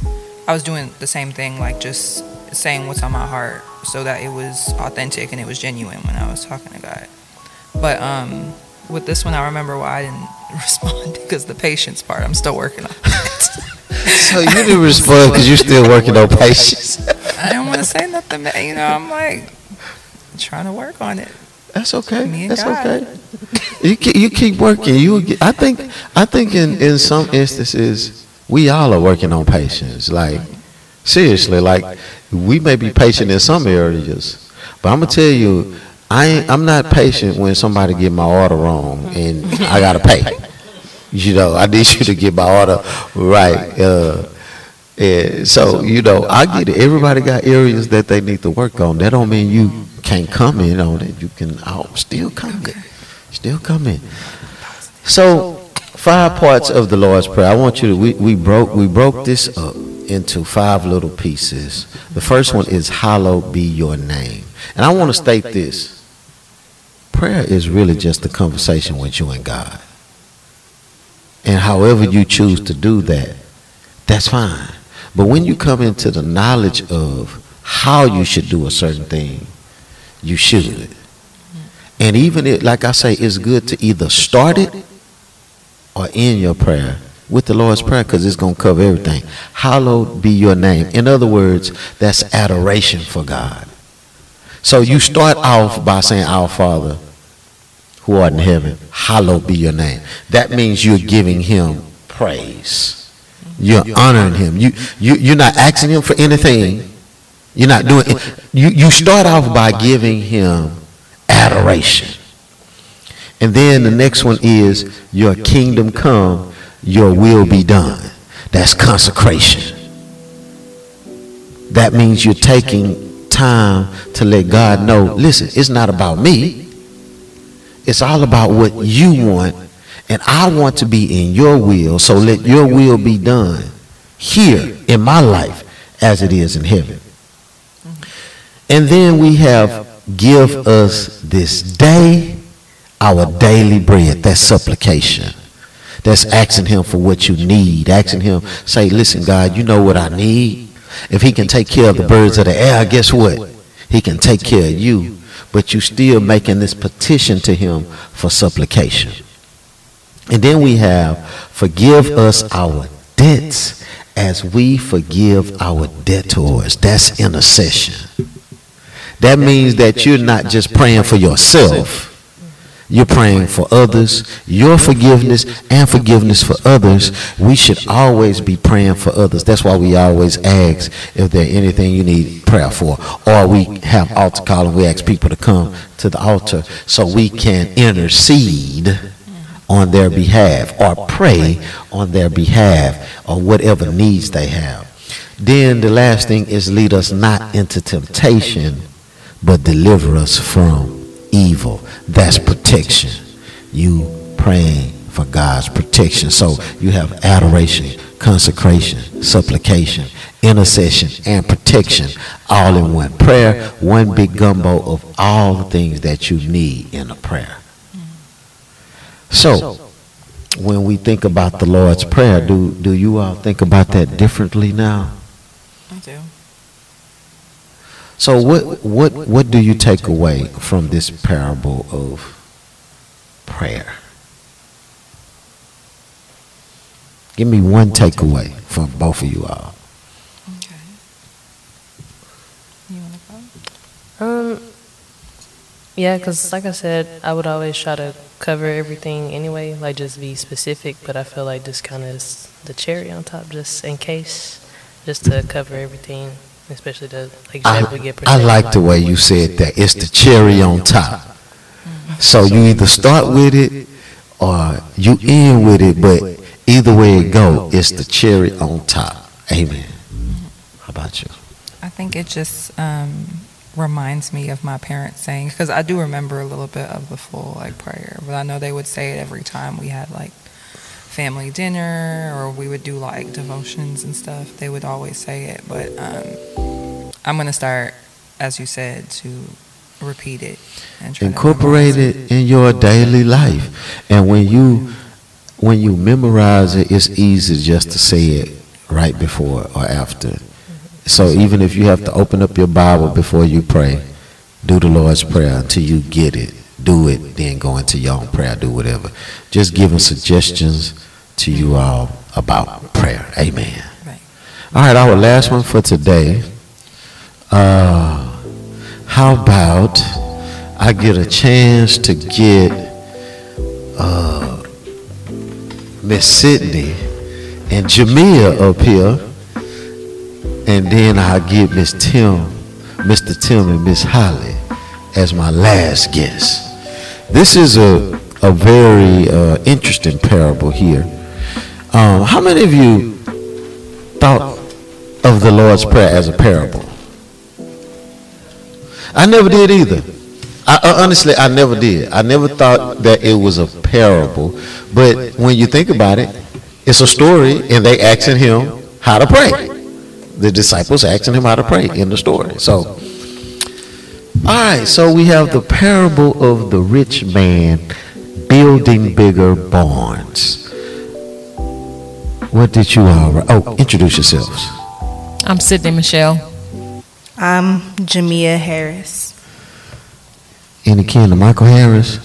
I was doing the same thing, like just saying what's on my heart, so that it was authentic and it was genuine when I was talking to God. But um, with this one, I remember why I didn't <laughs> respond because the patience part I'm still working on. It. <laughs> so you didn't respond because you're still working on patience. <laughs> I don't want to say nothing, but you know, I'm like trying to work on it. That's okay. Me and That's God. okay. You keep, you keep working. You I think I think in in some instances we all are working on patience. Like seriously, like we may be patient in some areas, but I'm gonna tell you, I I'm not patient when somebody get my order wrong and I gotta pay. You know, I need you to get my order right. Uh, and so you know, I get it. Everybody got areas that they need to work on. That don't mean you can't come in on it. You can oh, still come in. Still come in. So five parts of the Lord's Prayer. I want you to we, we broke we broke this up into five little pieces. The first one is hallowed be your name. And I want to state this. Prayer is really just a conversation with you and God. And however you choose to do that, that's fine. But when you come into the knowledge of how you should do a certain thing, you should. And even it, like I say, it's good to either start it or in your prayer with the Lord's Prayer because it's going to cover everything. Hallowed be your name. In other words, that's adoration for God. So you start off by saying, Our Father, who art in heaven, hallowed be your name. That means you're giving him praise. You're honoring him. You, you, you're not asking him for anything. You're not doing it. You, you start off by giving him adoration. And then the next one is your kingdom come, your will be done. That's consecration. That means you're taking time to let God know, listen, it's not about me. It's all about what you want. And I want to be in your will. So let your will be done here in my life as it is in heaven. And then we have give us this day our daily bread. That's supplication. That's asking him for what you need. Asking him, say, listen, God, you know what I need. If he can take care of the birds of the air, guess what? He can take care of you. But you still making this petition to him for supplication. And then we have forgive us our debts as we forgive our debtors. That's intercession. That means that you're not just praying for yourself. You're praying for others, your forgiveness and forgiveness for others. We should always be praying for others. That's why we always ask if there's anything you need prayer for. Or we have altar call and we ask people to come to the altar so we can intercede on their behalf or pray on their behalf or whatever needs they have. Then the last thing is lead us not into temptation, but deliver us from evil. That's protection. You praying for God's protection. So you have adoration, consecration, supplication, intercession, and protection all in one. Prayer, one big gumbo of all the things that you need in a prayer. So, when we think about the Lord's Prayer, do, do you all think about that differently now? I do. So what what what do you take away from this parable of prayer? Give me one takeaway from both of you all. Okay. You want to go? Um, yeah, because like I said, I would always try to cover everything anyway, like just be specific. But I feel like this kind of is the cherry on top, just in case, just to cover everything, especially the like you said, we I, get I like the way you said that. It's the cherry on top. So you either start with it or you end with it, but either way it go, it's the cherry on top. Amen. How about you? I think it just um, reminds me of my parents saying, because I do remember a little bit of the full like prayer, but I know they would say it every time we had like family dinner or we would do like devotions and stuff. They would always say it, but um, I'm gonna start, as you said, to repeat it and try incorporate memorize it in your daily life. And when you when you memorize it it's easy just to say it right before or after. So even if you have to open up your bible before you pray do the lord's prayer until you get it. Do it then go into your own prayer do whatever. Just giving suggestions to you all about prayer amen Right. all right our last one for today uh how about I get a chance to get uh, Miss Sydney and Jamia up here, and then I get Miss Tim, Mr. Tim and Miss Holly as my last guest. This is a a very uh, interesting parable here. Um, how many of you thought of the Lord's Prayer as a parable? I never did either. I, I- honestly, I never did. I never thought that it was a parable. But when you think about it, it's a story, and they asking him how to pray. The disciples asking him how to pray in the story. So, all right. So we have the parable of the rich man building bigger barns. What did you all? write? Oh, introduce yourselves. I'm Sydney Michelle. I'm Jamia Harris. Any kin to Michael Harris?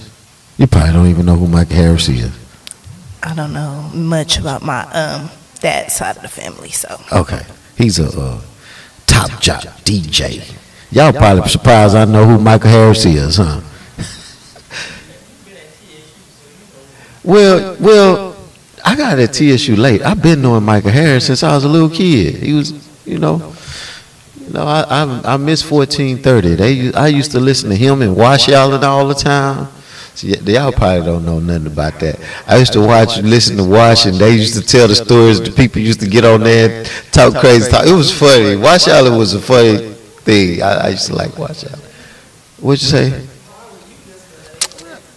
You probably don't even know who Michael Harris is. I don't know much about my um dad's side of the family, so Okay. He's a uh, top job DJ. Y'all probably surprised I know who Michael Harris is, huh? <laughs> well, well, I got at TSU late. I've been knowing Michael Harris since I was a little kid. He was, you know, you know, I I, I miss 1430. They I used to listen to him and Wash Allen all the time. Y- y'all probably don't know nothing about that. I used to watch, listen to Wash, and they used to tell the stories. The people used to get on there, talk crazy talk. It was funny. Wash Allen was a funny thing. I, I used to like Wash Allen. What'd you say?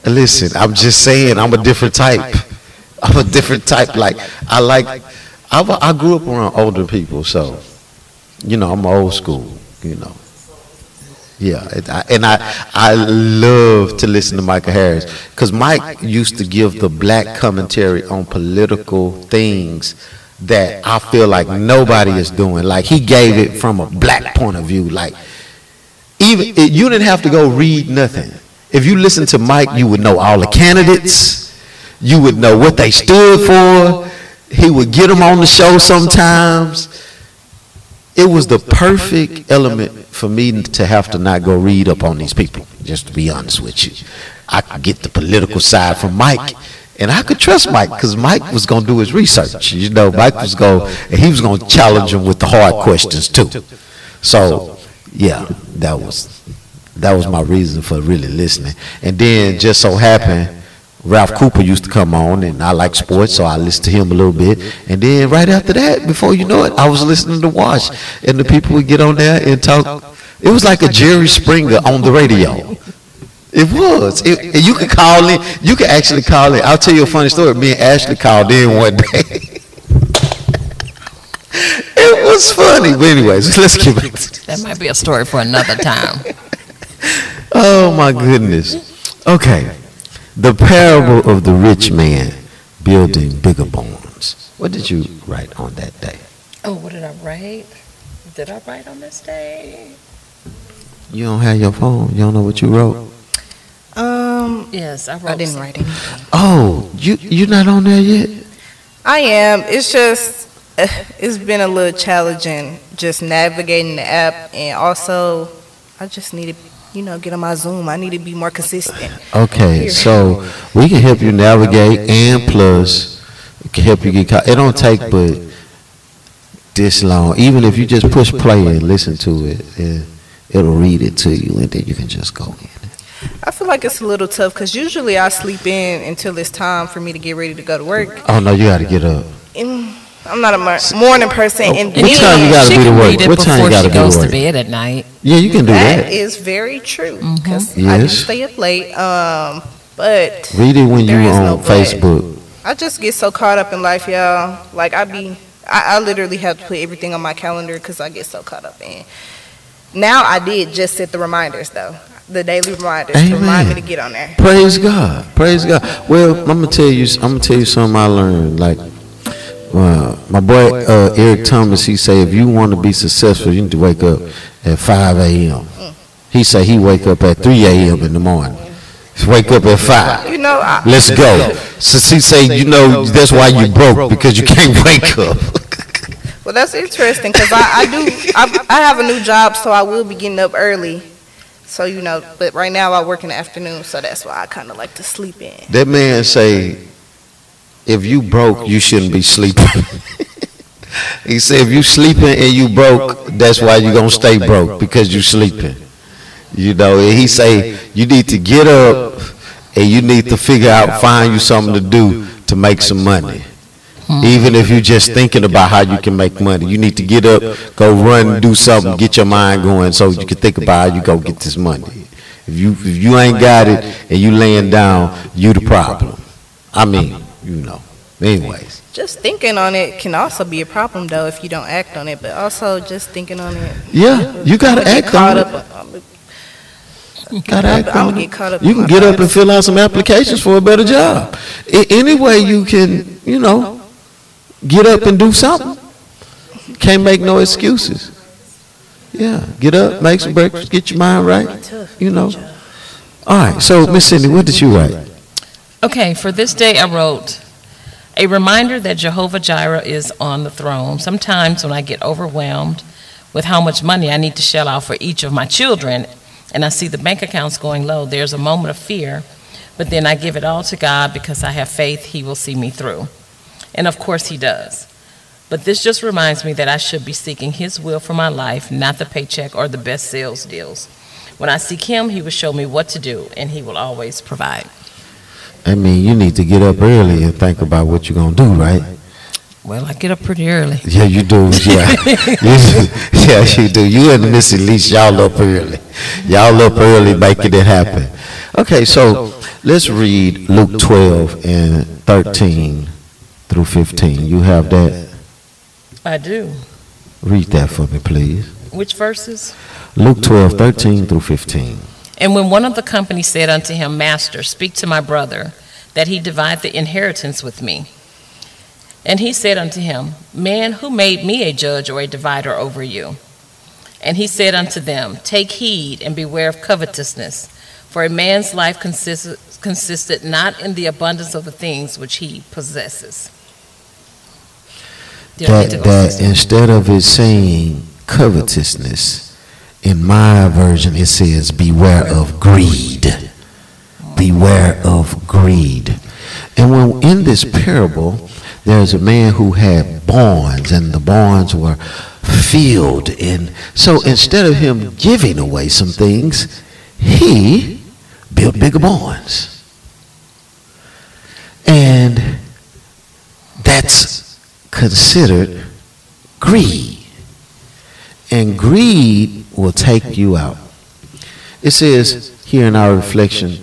Listen, I'm just saying, I'm a different type. I'm a different type. Like I like, I, I grew up around older people, so you know, I'm old school. You know. Yeah, it, I, and I I love to listen to Michael Harris because Mike used to give the black commentary on political things that I feel like nobody is doing. Like he gave it from a black point of view. Like even you didn't have to go read nothing. If you listen to Mike, you would know all the candidates. You would know what they stood for. He would get them on the show sometimes it was the perfect element for me to have to not go read up on these people, just to be honest with you. I could get the political side from Mike. And I could trust Mike because Mike was going to do his research. You know, Mike was going, and he was going to challenge him with the hard questions too. So, yeah, that was that was my reason for really listening. And then just so happened, Ralph Cooper used to come on, and I like sports, so I listened to him a little bit. And then right after that, before you know it, I was listening to Wash, and the people would get on there and talk. It was like a Jerry Springer on the radio. It was. It, and you could call in. You could actually call in. I'll tell you a funny story. Me and Ashley called in one day. <laughs> it was funny. But anyways, <laughs> let's keep it. That might be a story for another time. <laughs> Oh my goodness. Okay. The parable of the rich man building bigger barns. What did you write on that day? Oh, what did I write? Did I write on this day? You don't have your phone. You don't know what you wrote. Um, Yes, I wrote. I didn't write anything. Oh, you you're not on there yet? I am. It's just, uh, it's been a little challenging just navigating the app, and also, I just need to, you know, get on my Zoom. I need to be more consistent. Okay, so we can help you navigate, and plus, can help you get caught. It don't take but this long. Even if you just push play and listen to it, it it'll read it to you, and then you can just go in. I feel like it's a little tough because usually I sleep in until it's time for me to get ready to go to work. Oh no, you got to get up. And I'm not a mor- morning person, and What time you then gotta She be to can work? read it What time you before gotta she be to goes to work? bed at night. Yeah, you can do that that. is very true because I do Yes. stay up late. Um, but Read it when you There is on no but. Facebook. I just get so caught up in life, y'all. Like I be, I, I literally have to put everything on my calendar because I get so caught up in. Now I did just set the reminders though, the daily reminders to remind me Amen. to get on there. Praise God. Praise God. Well, I'm gonna tell you. I'm gonna tell you something I learned. Like, uh, my boy uh, Eric Thomas, he say if you want to be successful, you need to wake up at 5 a.m. He say he wake up at 3 a.m. in the morning. Wake up at 5. You know, I, Let's go. So he say, you know, that's why you broke because you can't wake up. <laughs> well, that's interesting because I, I do, I, I have a new job, so I will be getting up early. So you know, but right now I work in the afternoon, so that's why I kind of like to sleep in. That man say, if you broke, you shouldn't be sleeping. <laughs> he said, if you sleeping and you broke, that's why you're gonna stay broke because you sleeping. You know, and he say you need to get up and you need to figure out, find you something to do to make some money. Hmm. Even if you're just thinking about how you can make money, you need to get up, go run, do something, get your mind going, so you can think about how you go get this money. If you if you ain't got it and you laying down, you the problem. I mean, you know. Anyways, Just thinking on it can also be a problem though if you don't act on it, but also just thinking on it. yeah, you gotta act on it. up- I'ma- Gotta I'm- act on it. You can get up and fill out some applications for a better job. Any way you can, you know, get up and do something. Can't make no excuses. Yeah, get up, make some breakfast, get your mind right. You know. All right. So, Miss Sydney, what did you write? Okay, for this day I wrote a reminder that Jehovah Jireh is on the throne. Sometimes when I get overwhelmed with how much money I need to shell out for each of my children and I see the bank accounts going low, there's a moment of fear, but then I give it all to God because I have faith He will see me through. And of course He does. But this just reminds me that I should be seeking His will for my life, not the paycheck or the best sales deals. When I seek Him, He will show me what to do, and He will always provide. I mean, you need to get up early and think about what you're gonna do, right? Well, I get up pretty early. Yeah, you do. Yeah, <laughs> You- <laughs> yeah, you do. You and Miss Elise, y'all up early. Y'all up early making it happen. Okay, so let's read Luke 12 and 13 through 15. You have that? I do. Read that for me, please. Which verses? Luke 12, 13 through 15. And when one of the company said unto him, Master, speak to my brother, that he divide the inheritance with me. And he said unto him, Man, who made me a judge or a divider over you? And he said unto them, Take heed and beware of covetousness, for a man's life consisted, consisted not in the abundance of the things which he possesses. That, need to go that instead of it saying covetousness, in my version it says beware of greed. beware of greed. And when in this parable, there's a man who had barns, and the barns were filled. And so instead of him giving away some things, he built bigger barns. And that's considered greed. And greed will take you out. It says here in our reflection,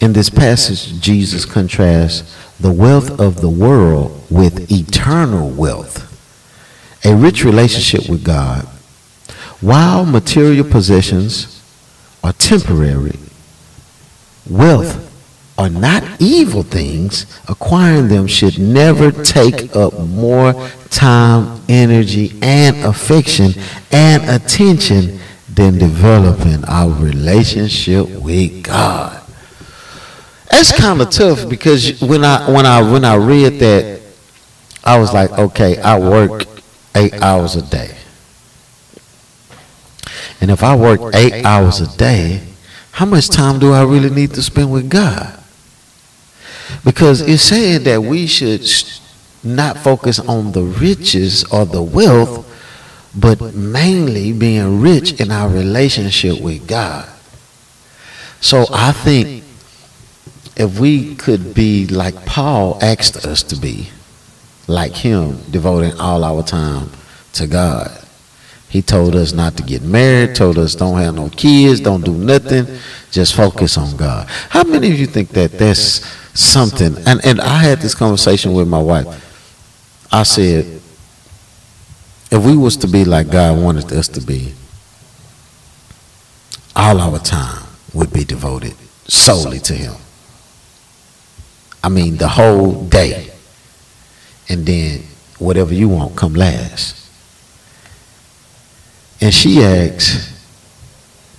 in this passage, Jesus contrasts the wealth of the world with eternal wealth, a rich relationship with God. While material possessions are temporary, wealth are not evil things, acquiring them should never take up more time, energy, and affection and attention than developing our relationship with God. That's kind of tough because when I when I when I read that, I was like, okay, I work eight hours a day, and if I work eight hours a day, how much time do I really need to spend with God? Because it's saying that we should not focus on the riches or the wealth, but mainly being rich in our relationship with God. So I think if we could be like Paul asked us to be, like him, devoting all our time to God. He told us not to get married, told us don't have no kids, don't do nothing, just focus on God. How many of you think that that's something? And, and I had this conversation with my wife. I said, if we was to be like God wanted us to be, all our time would be devoted solely to Him. I mean, the whole day. And then whatever you want come last. And she asks,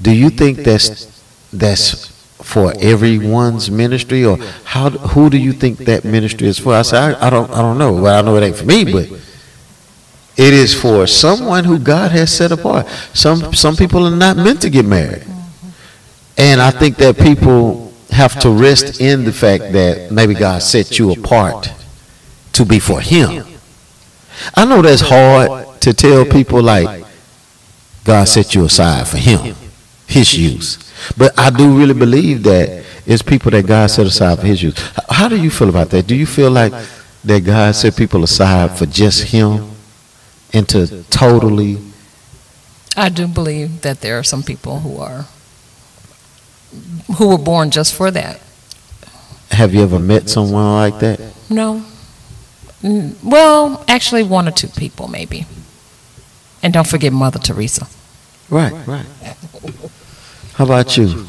do you think that's that's for everyone's ministry or how who do you think that ministry is for? I said, I, I don't I don't know. Well, I know it ain't for me, but it is for someone who God has set apart. Some some people are not meant to get married. And I think that people have to rest in the fact that maybe God set you apart to be for him. I know that's hard to tell people like God set you aside for him, his use. But I do really believe that it's people that God set aside for his use. How do you feel about that? Do you feel like that God set people aside for just him and to totally I do believe that there are some people who are who were born just for that. have you ever met someone like that? No. Mm, Well, actually, one or two people maybe. And don't forget Mother Teresa. Right, right. How about you?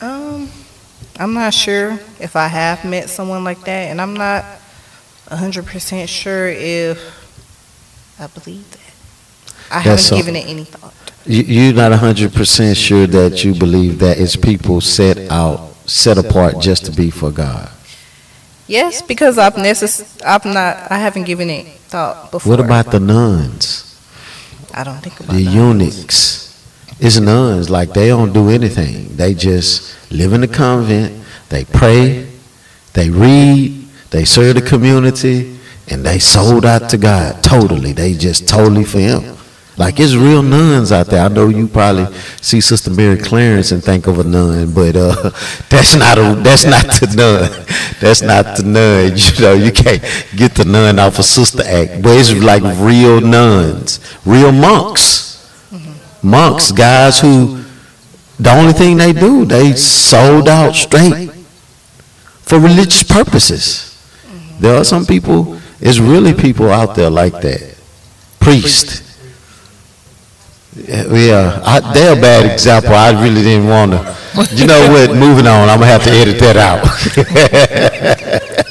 Um, I'm not sure if I have met someone like that, and I'm not 100% sure if I believe that. I That's haven't given it any thought. You, you're not 100% sure that you believe that it's people set out, set apart just to be for God. Yes, because I've necess- I've not, I haven't given it thought before. What about the nuns, I don't think about the eunuchs? It's nuns, like they don't do anything. They just live in the convent, they pray, they read, they serve the community, and they sold out to God totally. They just totally for Him. Like it's real nuns out there. I know you probably see Sister Mary Clarence and think of a nun, but uh, <laughs> that's not a that's not the nun. That's not the nun. <laughs> You know, you can't get the nun off a Sister Act. But it's like real nuns, real monks, monks, guys who the only thing they do they sold out straight for religious purposes. There are some people. It's really people out there like that. Priest. Yeah, I, they're a bad example. I really didn't want to. You know what? Moving on. I'm gonna have to edit that out. <laughs>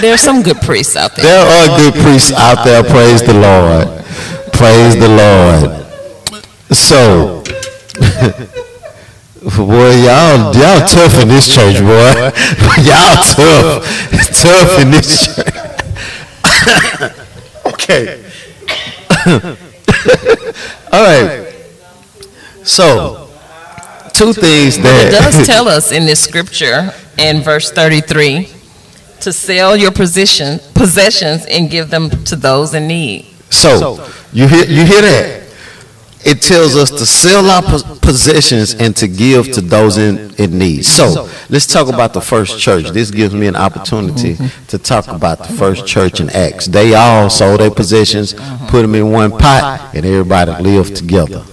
There are some good priests out there. there are good priests out there. Praise the Lord. Praise the Lord. So, <laughs> boy, y'all, y'all tough in this church, boy. <laughs> y'all tough, tough <laughs> in this church. okay. All right. So, two things that it does tell us in this scripture, in verse 33, to sell your position, possessions and give them to those in need. So, you hear, you hear that? It tells us to sell our possessions and to give to those in, in need. So, let's talk about the first church. This gives me an opportunity to talk about the first church in Acts. They all sold their possessions, put them in one pot, and everybody lived together.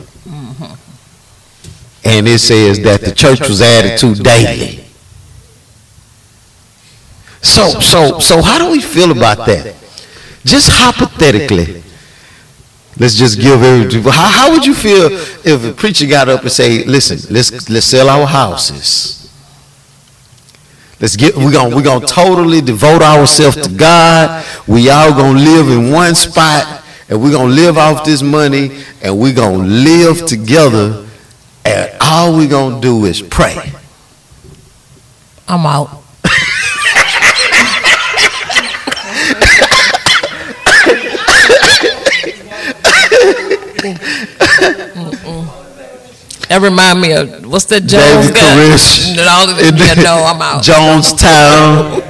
And it says that the church was added to daily. So, so, so how do we feel about that? Just hypothetically, let's just give every, how, how would you feel if a preacher got up and say, listen, let's, let's sell our houses. Let's get, we're gonna, we're gonna totally devote ourselves to God. We all gonna live in one spot and we're gonna live off this money and we're gonna live together and all we're gonna do is pray. I'm out. That remind me of what's that Jones David guy? Koresh. No, yeah, no, I'm out. Jonestown.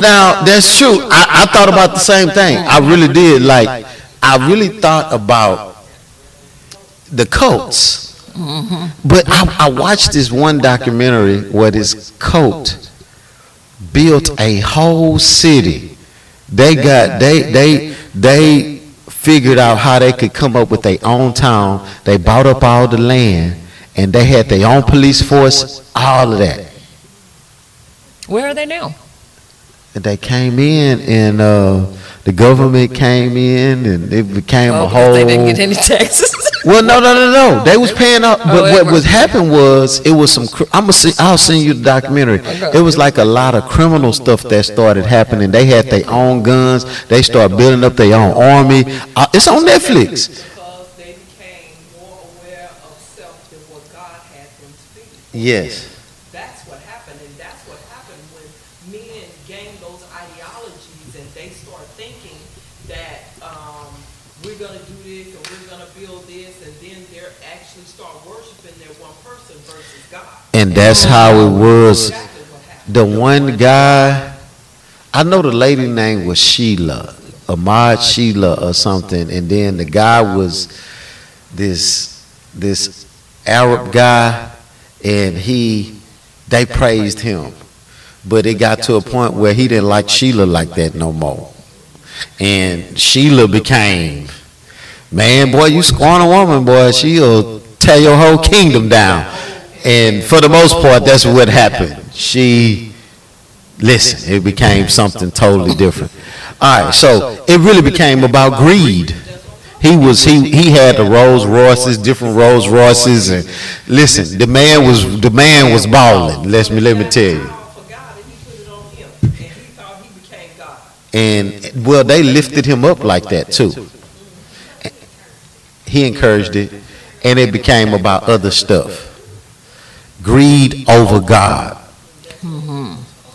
Now, that's true. I, I thought about the same thing. I really did. Like, I really thought about the cults. But I, I watched this one documentary where this cult built a whole city. They got, they, they, they figured out how they could come up with their own town. They bought up all the land and they had their own police force, all of that. Where are they now? And they came in and uh, the government came in and it became Oh, a whole. they didn't get any taxes. Well, no, no, no, no. They was paying up, Oh, but it what was- was happened was it was some. I'm gonna see. I'll send you the documentary. It was like a lot of criminal stuff that started happening. They had their own guns. They started building up their own army. Uh, it's on Netflix. Because they became more aware of self than what God had them to be. Yes. That's what happened, and that's what happened when men gain those ideologies and they start thinking that um, we're gonna do this and we're gonna build this, and then they're actually start worshiping their one person versus God. And that's how it was. The one guy, I know the lady name was Sheila, Ahmad Sheila or something, and then the guy was this this Arab guy, and he they praised him, but it got to a point where he didn't like Sheila like that no more, and Sheila became, man, boy, you scorn a woman, boy, she'll tear your whole kingdom down. And for the most part, that's what happened. She, listen, it became something totally different. All right, so it really became about greed. He was he he had the Rolls Royces, different Rolls Royces, and listen, the man was the man was balling. Let me let me tell you. And well, they lifted him up like that too. He encouraged it, and it became about other stuff. Greed over God.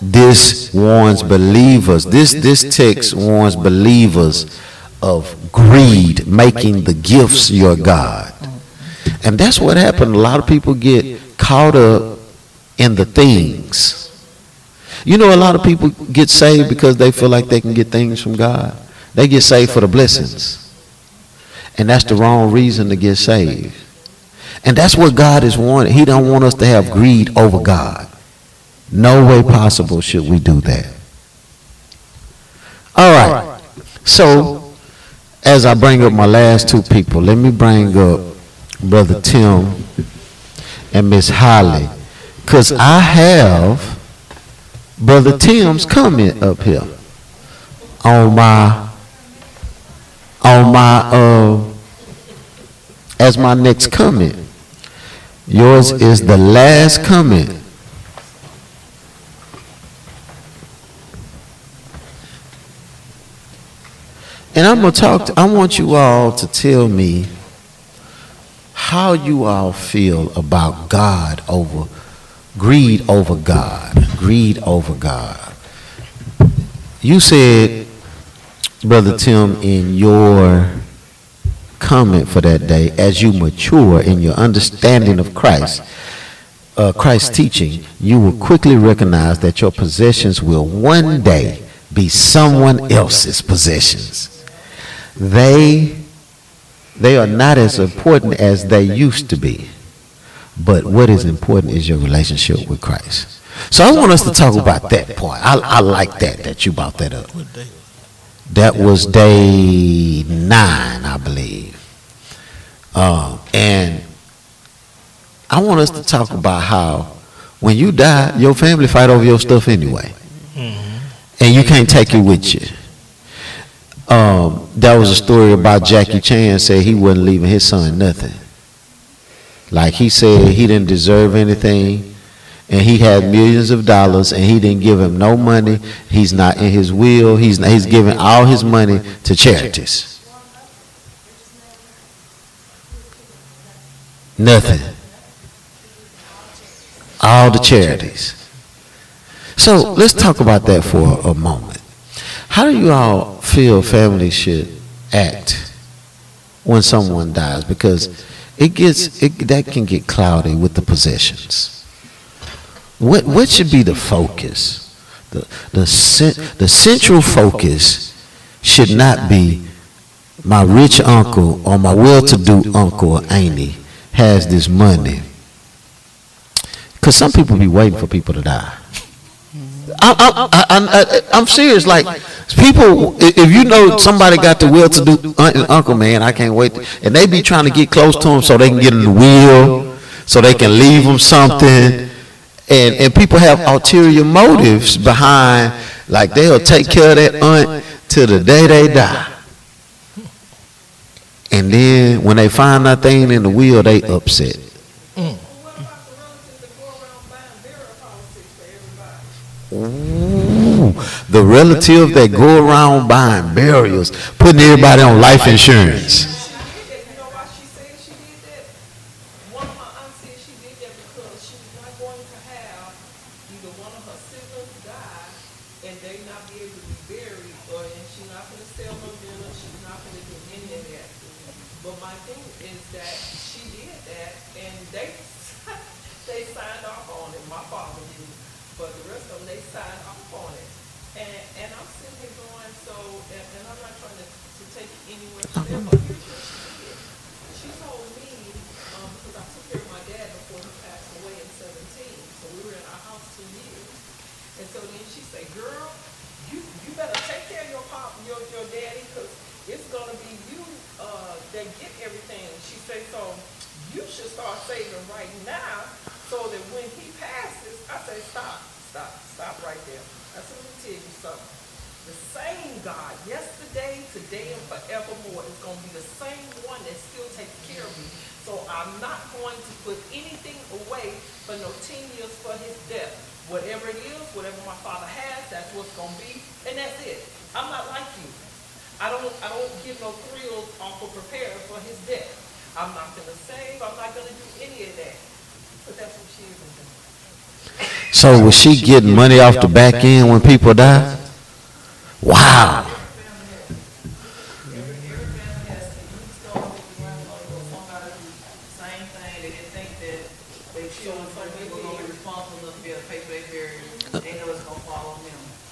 This warns believers. This this text warns believers of greed, making the gifts your God. And that's what happened. A lot of people get caught up in the things. You know, a lot of people get saved because they feel like they can get things from God. They get saved for the blessings. And that's the wrong reason to get saved. And that's what God is wanting. He don't want us to have greed over God. No way possible should we do that. All right. So, as I bring up my last two people, let me bring up Brother Tim and Miss Holly. Because I have Brother Tim's comment up here on my on my uh as my next comment. Yours is the last comment. And I'm gonna talk. To, I want you all to tell me how you all feel about God over greed over God. Greed over God. You said, Brother Tim, in your comment for that day, as you mature in your understanding of Christ, uh, Christ's teaching, you will quickly recognize that your possessions will one day be someone else's possessions. They, they are not as important as they used to be. But what is important is your relationship with Christ. So I want us to talk about that point. I, I like that, that you brought that up. That was day nine, I believe. Uh, and I want us to talk about how when you die, your family fight over your stuff anyway. And you can't take it with you. Um, that was a story about Jackie Chan said he wasn't leaving his son nothing. Like he said he didn't deserve anything and he had millions of dollars and he didn't give him no money. He's not in his will. He's not, he's giving all his money to charities. Nothing. All the charities. So let's talk about that for a moment. How do you all feel families should act when someone dies? Because it gets it, that can get cloudy with the possessions. What what should be the focus? The the the central focus should not be my rich uncle or my well-to-do uncle or auntie has this money. Because some people be waiting for people to die. I, am serious. Like people, if you know somebody got the will to do uncle, man, I can't wait. And they be trying to get close to him so they can get in the will, so they can leave him something. And and people have ulterior motives behind, like they'll take care of that aunt till the day they die. And then when they find that thing in the will, they upset. Ooh, the relative that go around buying burials, putting everybody on life insurance. very, or, and she's not going to sell no dinner, she's not going to do any of that. But my thing is that she did that, and they So was she getting money off the back end when people die? Wow.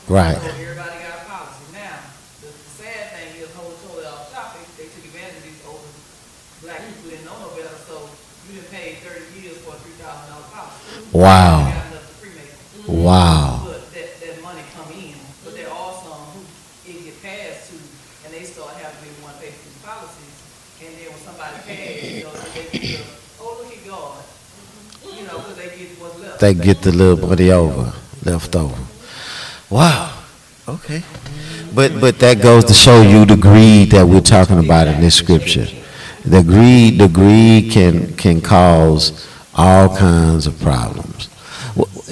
Right. everybody got a policy. Now, the, sad thing is, whole totally off topic, they took advantage of these older black people didn't know no better, so you didn't pay thirty years for a three thousand dollar policy. Wow. Wow. But that, that money come in, but there are some who it get passed to, and they start having to one pay for these policies, and then when somebody pays, you know, they get, oh, look at God, you know, because they get what's left. They get the little money over, left over. Wow. Okay. But but that goes to show you the greed that we're talking about in this scripture. The greed, the greed can can cause all kinds of problems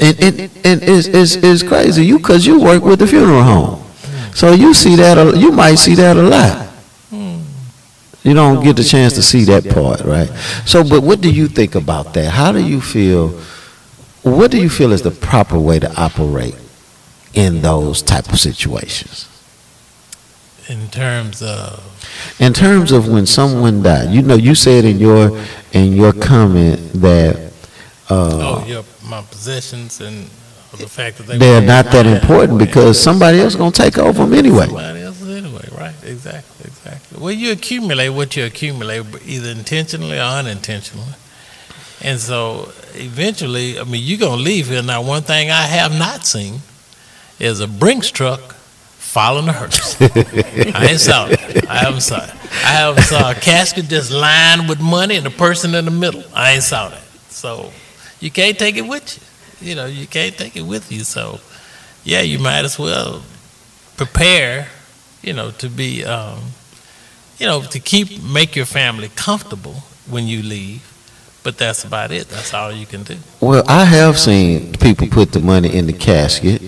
and, and, and it's, it's, it's crazy. You because you work with the funeral home, so you see that you might see that a lot. You don't get the chance to see that part, right? So, but what do you think about that? How do you feel? What do you feel is the proper way to operate in those type of situations? In terms of in terms of when someone died, you know, you said in your in your comment that uh, Oh, yeah, my possessions and the fact that they. they're not that important because somebody else is gonna take over them anyway. Somebody else anyway, right, exactly, exactly. Well, you accumulate what you accumulate, either intentionally or unintentionally. And so eventually, I mean, you're gonna leave here. Now, one thing I have not seen is a Brinks truck following a hearse. <laughs> I ain't saw it. I haven't saw it. I haven't saw a casket just lined with money and a person in the middle. I ain't saw that. So you can't take it with you. You know, you can't take it with you. So yeah, you might as well prepare, you know, to be, um, you know, to keep make your family comfortable when you leave. But that's about it. That's all you can do. Well, I have seen people put the money in the casket.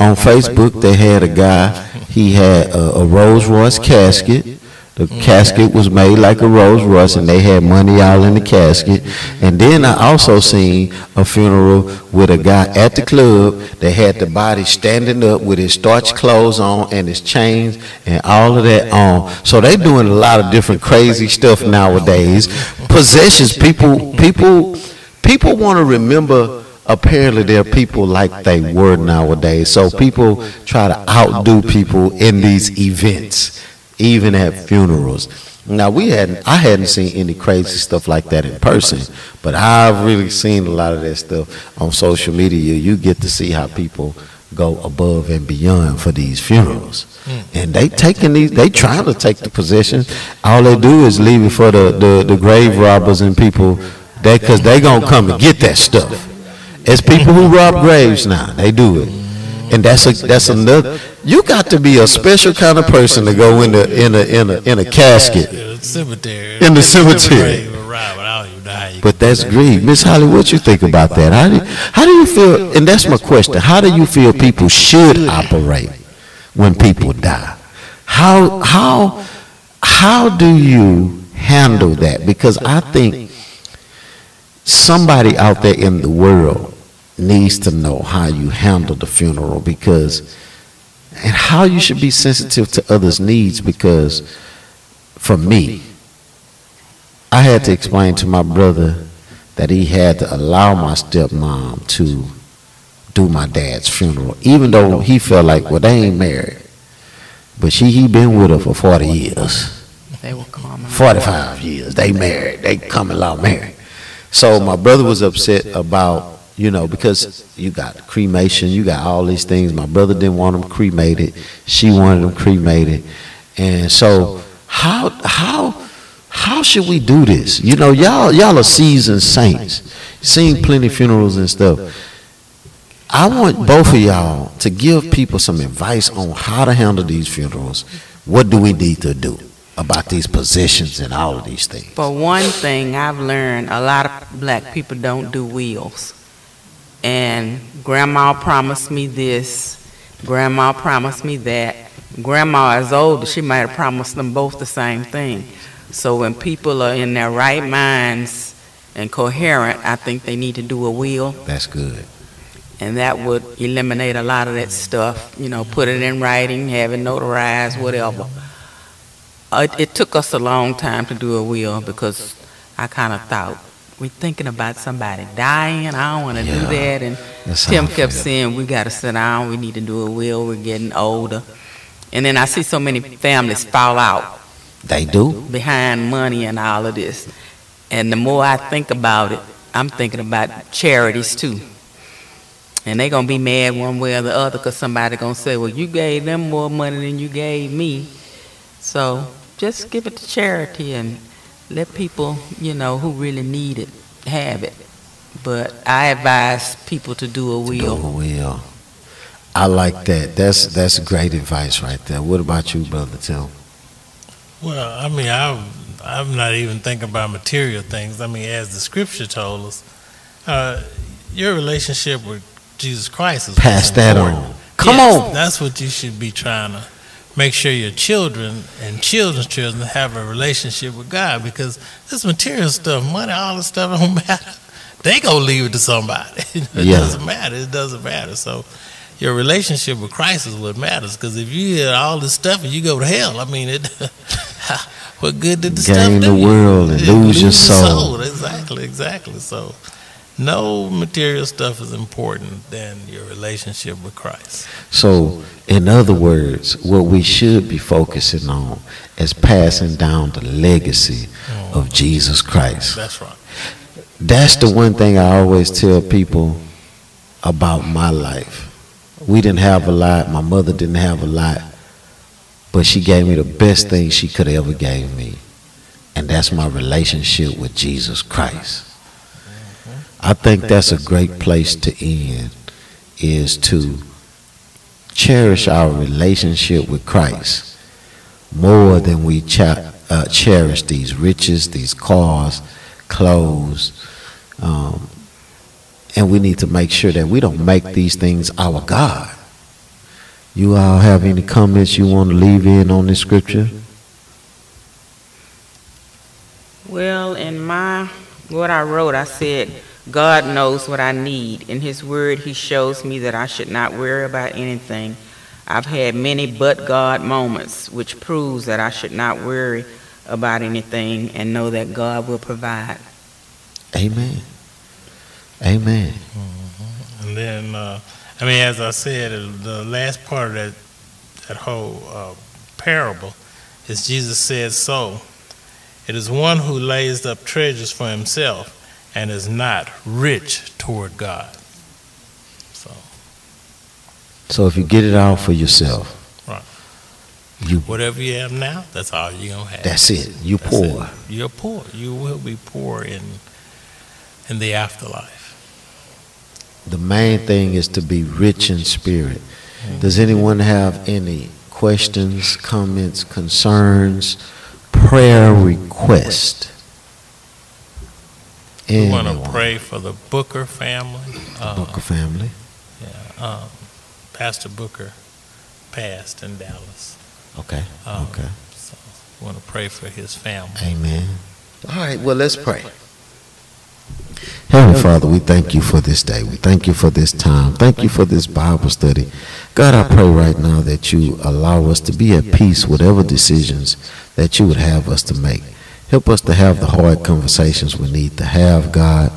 On Facebook, they had a guy, he had a, a Rolls Royce casket. The casket was made like a Rolls Royce, and they had money all in the casket. And then I also seen a funeral with a guy at the club that had the body standing up with his starch clothes on and his chains and all of that on. So they doing a lot of different crazy stuff nowadays. Possessions, people, people, people want to remember apparently there are people like they were nowadays. So people try to outdo people in these events, even at funerals. Now we hadn't, I hadn't seen any crazy stuff like that in person, but I've really seen a lot of that stuff on social media. You get to see how people go above and beyond for these funerals. Hmm. And they taking these, they trying to take the possession. All they do is leave it for the, the, the grave robbers and people that, cause they gonna come and get that stuff. It's people who rob graves now. They do it. And that's a, that's another, you got to be a special kind of person to go in a, in a, in a, in a casket. Yeah, the cemetery. In the cemetery. But I don't even know how you But that's greed. Miss Holly, what you think about that? How do, how do you feel, and that's my question, how do you feel people should operate when people die? How, how, how do you handle that? Because I think somebody out there in the world needs to know how you handle the funeral because, and how you should be sensitive to others' needs because, for me, I had to explain to my brother that he had to allow my stepmom to do my dad's funeral, even though he felt like, well, they ain't married. But she, he been with her for 40 years. They were common. 45 years. They married. They common law married. So my brother was upset about, you know, because you got cremation, you got all these things. My brother didn't want them cremated. She wanted them cremated. And so how how how should we do this? You know, y'all y'all are seasoned saints. Seen plenty funerals and stuff. I want both of y'all to give people some advice on how to handle these funerals. What do we need to do about these positions and all of these things? For one thing, I've learned a lot of black people don't do wills. And grandma promised me this, grandma promised me that. Grandma is older, she might have promised them both the same thing. So when people are in their right minds and coherent, I think they need to do a will. That's good. And that would eliminate a lot of that stuff, you know, put it in writing, have it notarized, whatever. Uh, It, it took us a long time to do a will because I kind of thought, we're thinking about somebody dying, I don't want to do that. And that's Tim kept saying, we got to sit down, we need to do a will, we're getting older. And then I see so many families fall out They do. behind money and all of this. And the more I think about it, I'm thinking about charities too. And they're gonna be mad one way or the other because somebody gonna say, well, you gave them more money than you gave me. So just give it to charity and let people, you know, who really need it, have it. But I advise people to do a Do a will. will. I like that. That's that's great advice right there. What about you, brother Tim? Well, I mean, I'm, I'm not even thinking about material things. I mean, as the scripture told us, uh, your relationship with Jesus Christ is Pass that important. on. Come Yes, on. That's what you should be trying to make sure your children and children's children have a relationship with God because this material stuff, money, all this stuff <laughs> don't matter. They gonna leave it to somebody. <laughs> it Yeah. doesn't matter. It doesn't matter. So your relationship with Christ is what matters. Because if you get all this stuff and you go to hell, I mean, it. <laughs> what good did the stuff do? Gain the world and Yeah, lose your soul. Exactly, exactly. So no material stuff is important than your relationship with Christ. So, in other words, what we should be focusing on is passing down the legacy of Jesus Christ. That's right. That's the one thing I always tell people about my life. We didn't have a lot. My mother didn't have a lot. But she gave me the best thing she could ever gave me. And that's my relationship with Jesus Christ. I think that's a great place to end is to cherish our relationship with Christ more than we cha- uh, cherish these riches, these cars, clothes. Um, and we need to make sure that we don't make these things our God. You all have any comments you want to leave in on this scripture? Well, in my, what I wrote, I said, God knows what I need. In His Word, He shows me that I should not worry about anything. I've had many but God moments, which proves that I should not worry about anything and know that God will provide. Amen. Amen. Mm-hmm. And then, uh, I mean, as I said, the last part of that, that whole uh, parable is Jesus said, So, it is one who lays up treasures for himself and is not rich toward God. So, So if you get it all for yourself, Right. you whatever you have now, that's all you're going to have. that's it. You That's poor. it. You're poor. You will be poor in, in the afterlife. The main thing is to be rich in spirit. Mm-hmm. Does anyone have any questions, comments, concerns, prayer request? We want to pray for the Booker family. Uh, Booker family. Yeah, um, Pastor Booker passed in Dallas. Okay. Um, Okay. So we want to pray for his family. Amen. All right, well, let's pray. Heavenly Father, we thank you for this day. We thank you for this time. Thank you for this Bible study. God, I pray right now that you allow us to be at peace, whatever decisions that you would have us to make. Help us to have the hard conversations we need to have, God.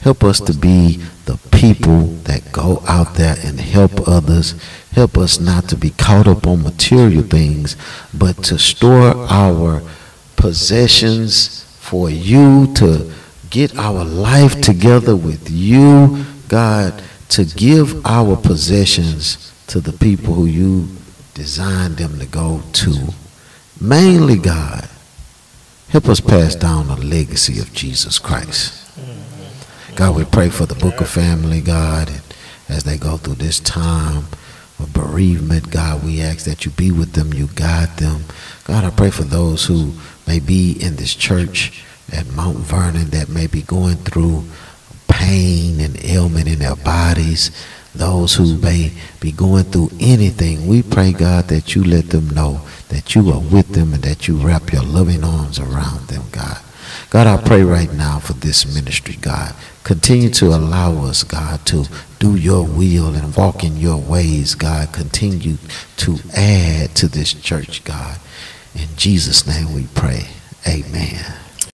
Help us to be the people that go out there and help others. Help us not to be caught up on material things, but to store our possessions for you, to get our life together with you, God, to give our possessions to the people who you designed them to go to. Mainly, God, help us pass down the legacy of Jesus Christ. God, we pray for the Booker family, God, and as they go through this time of bereavement, God, we ask that you be with them, you guide them. God, I pray for those who may be in this church at Mount Vernon that may be going through pain and ailment in their bodies, those who may be going through anything. We pray, God, that you let them know that you are with them and that you wrap your loving arms around them, God. God, I pray right now for this ministry, God. Continue to allow us, God, to do your will and walk in your ways, God. Continue to add to this church, God. In Jesus' name we pray. Amen.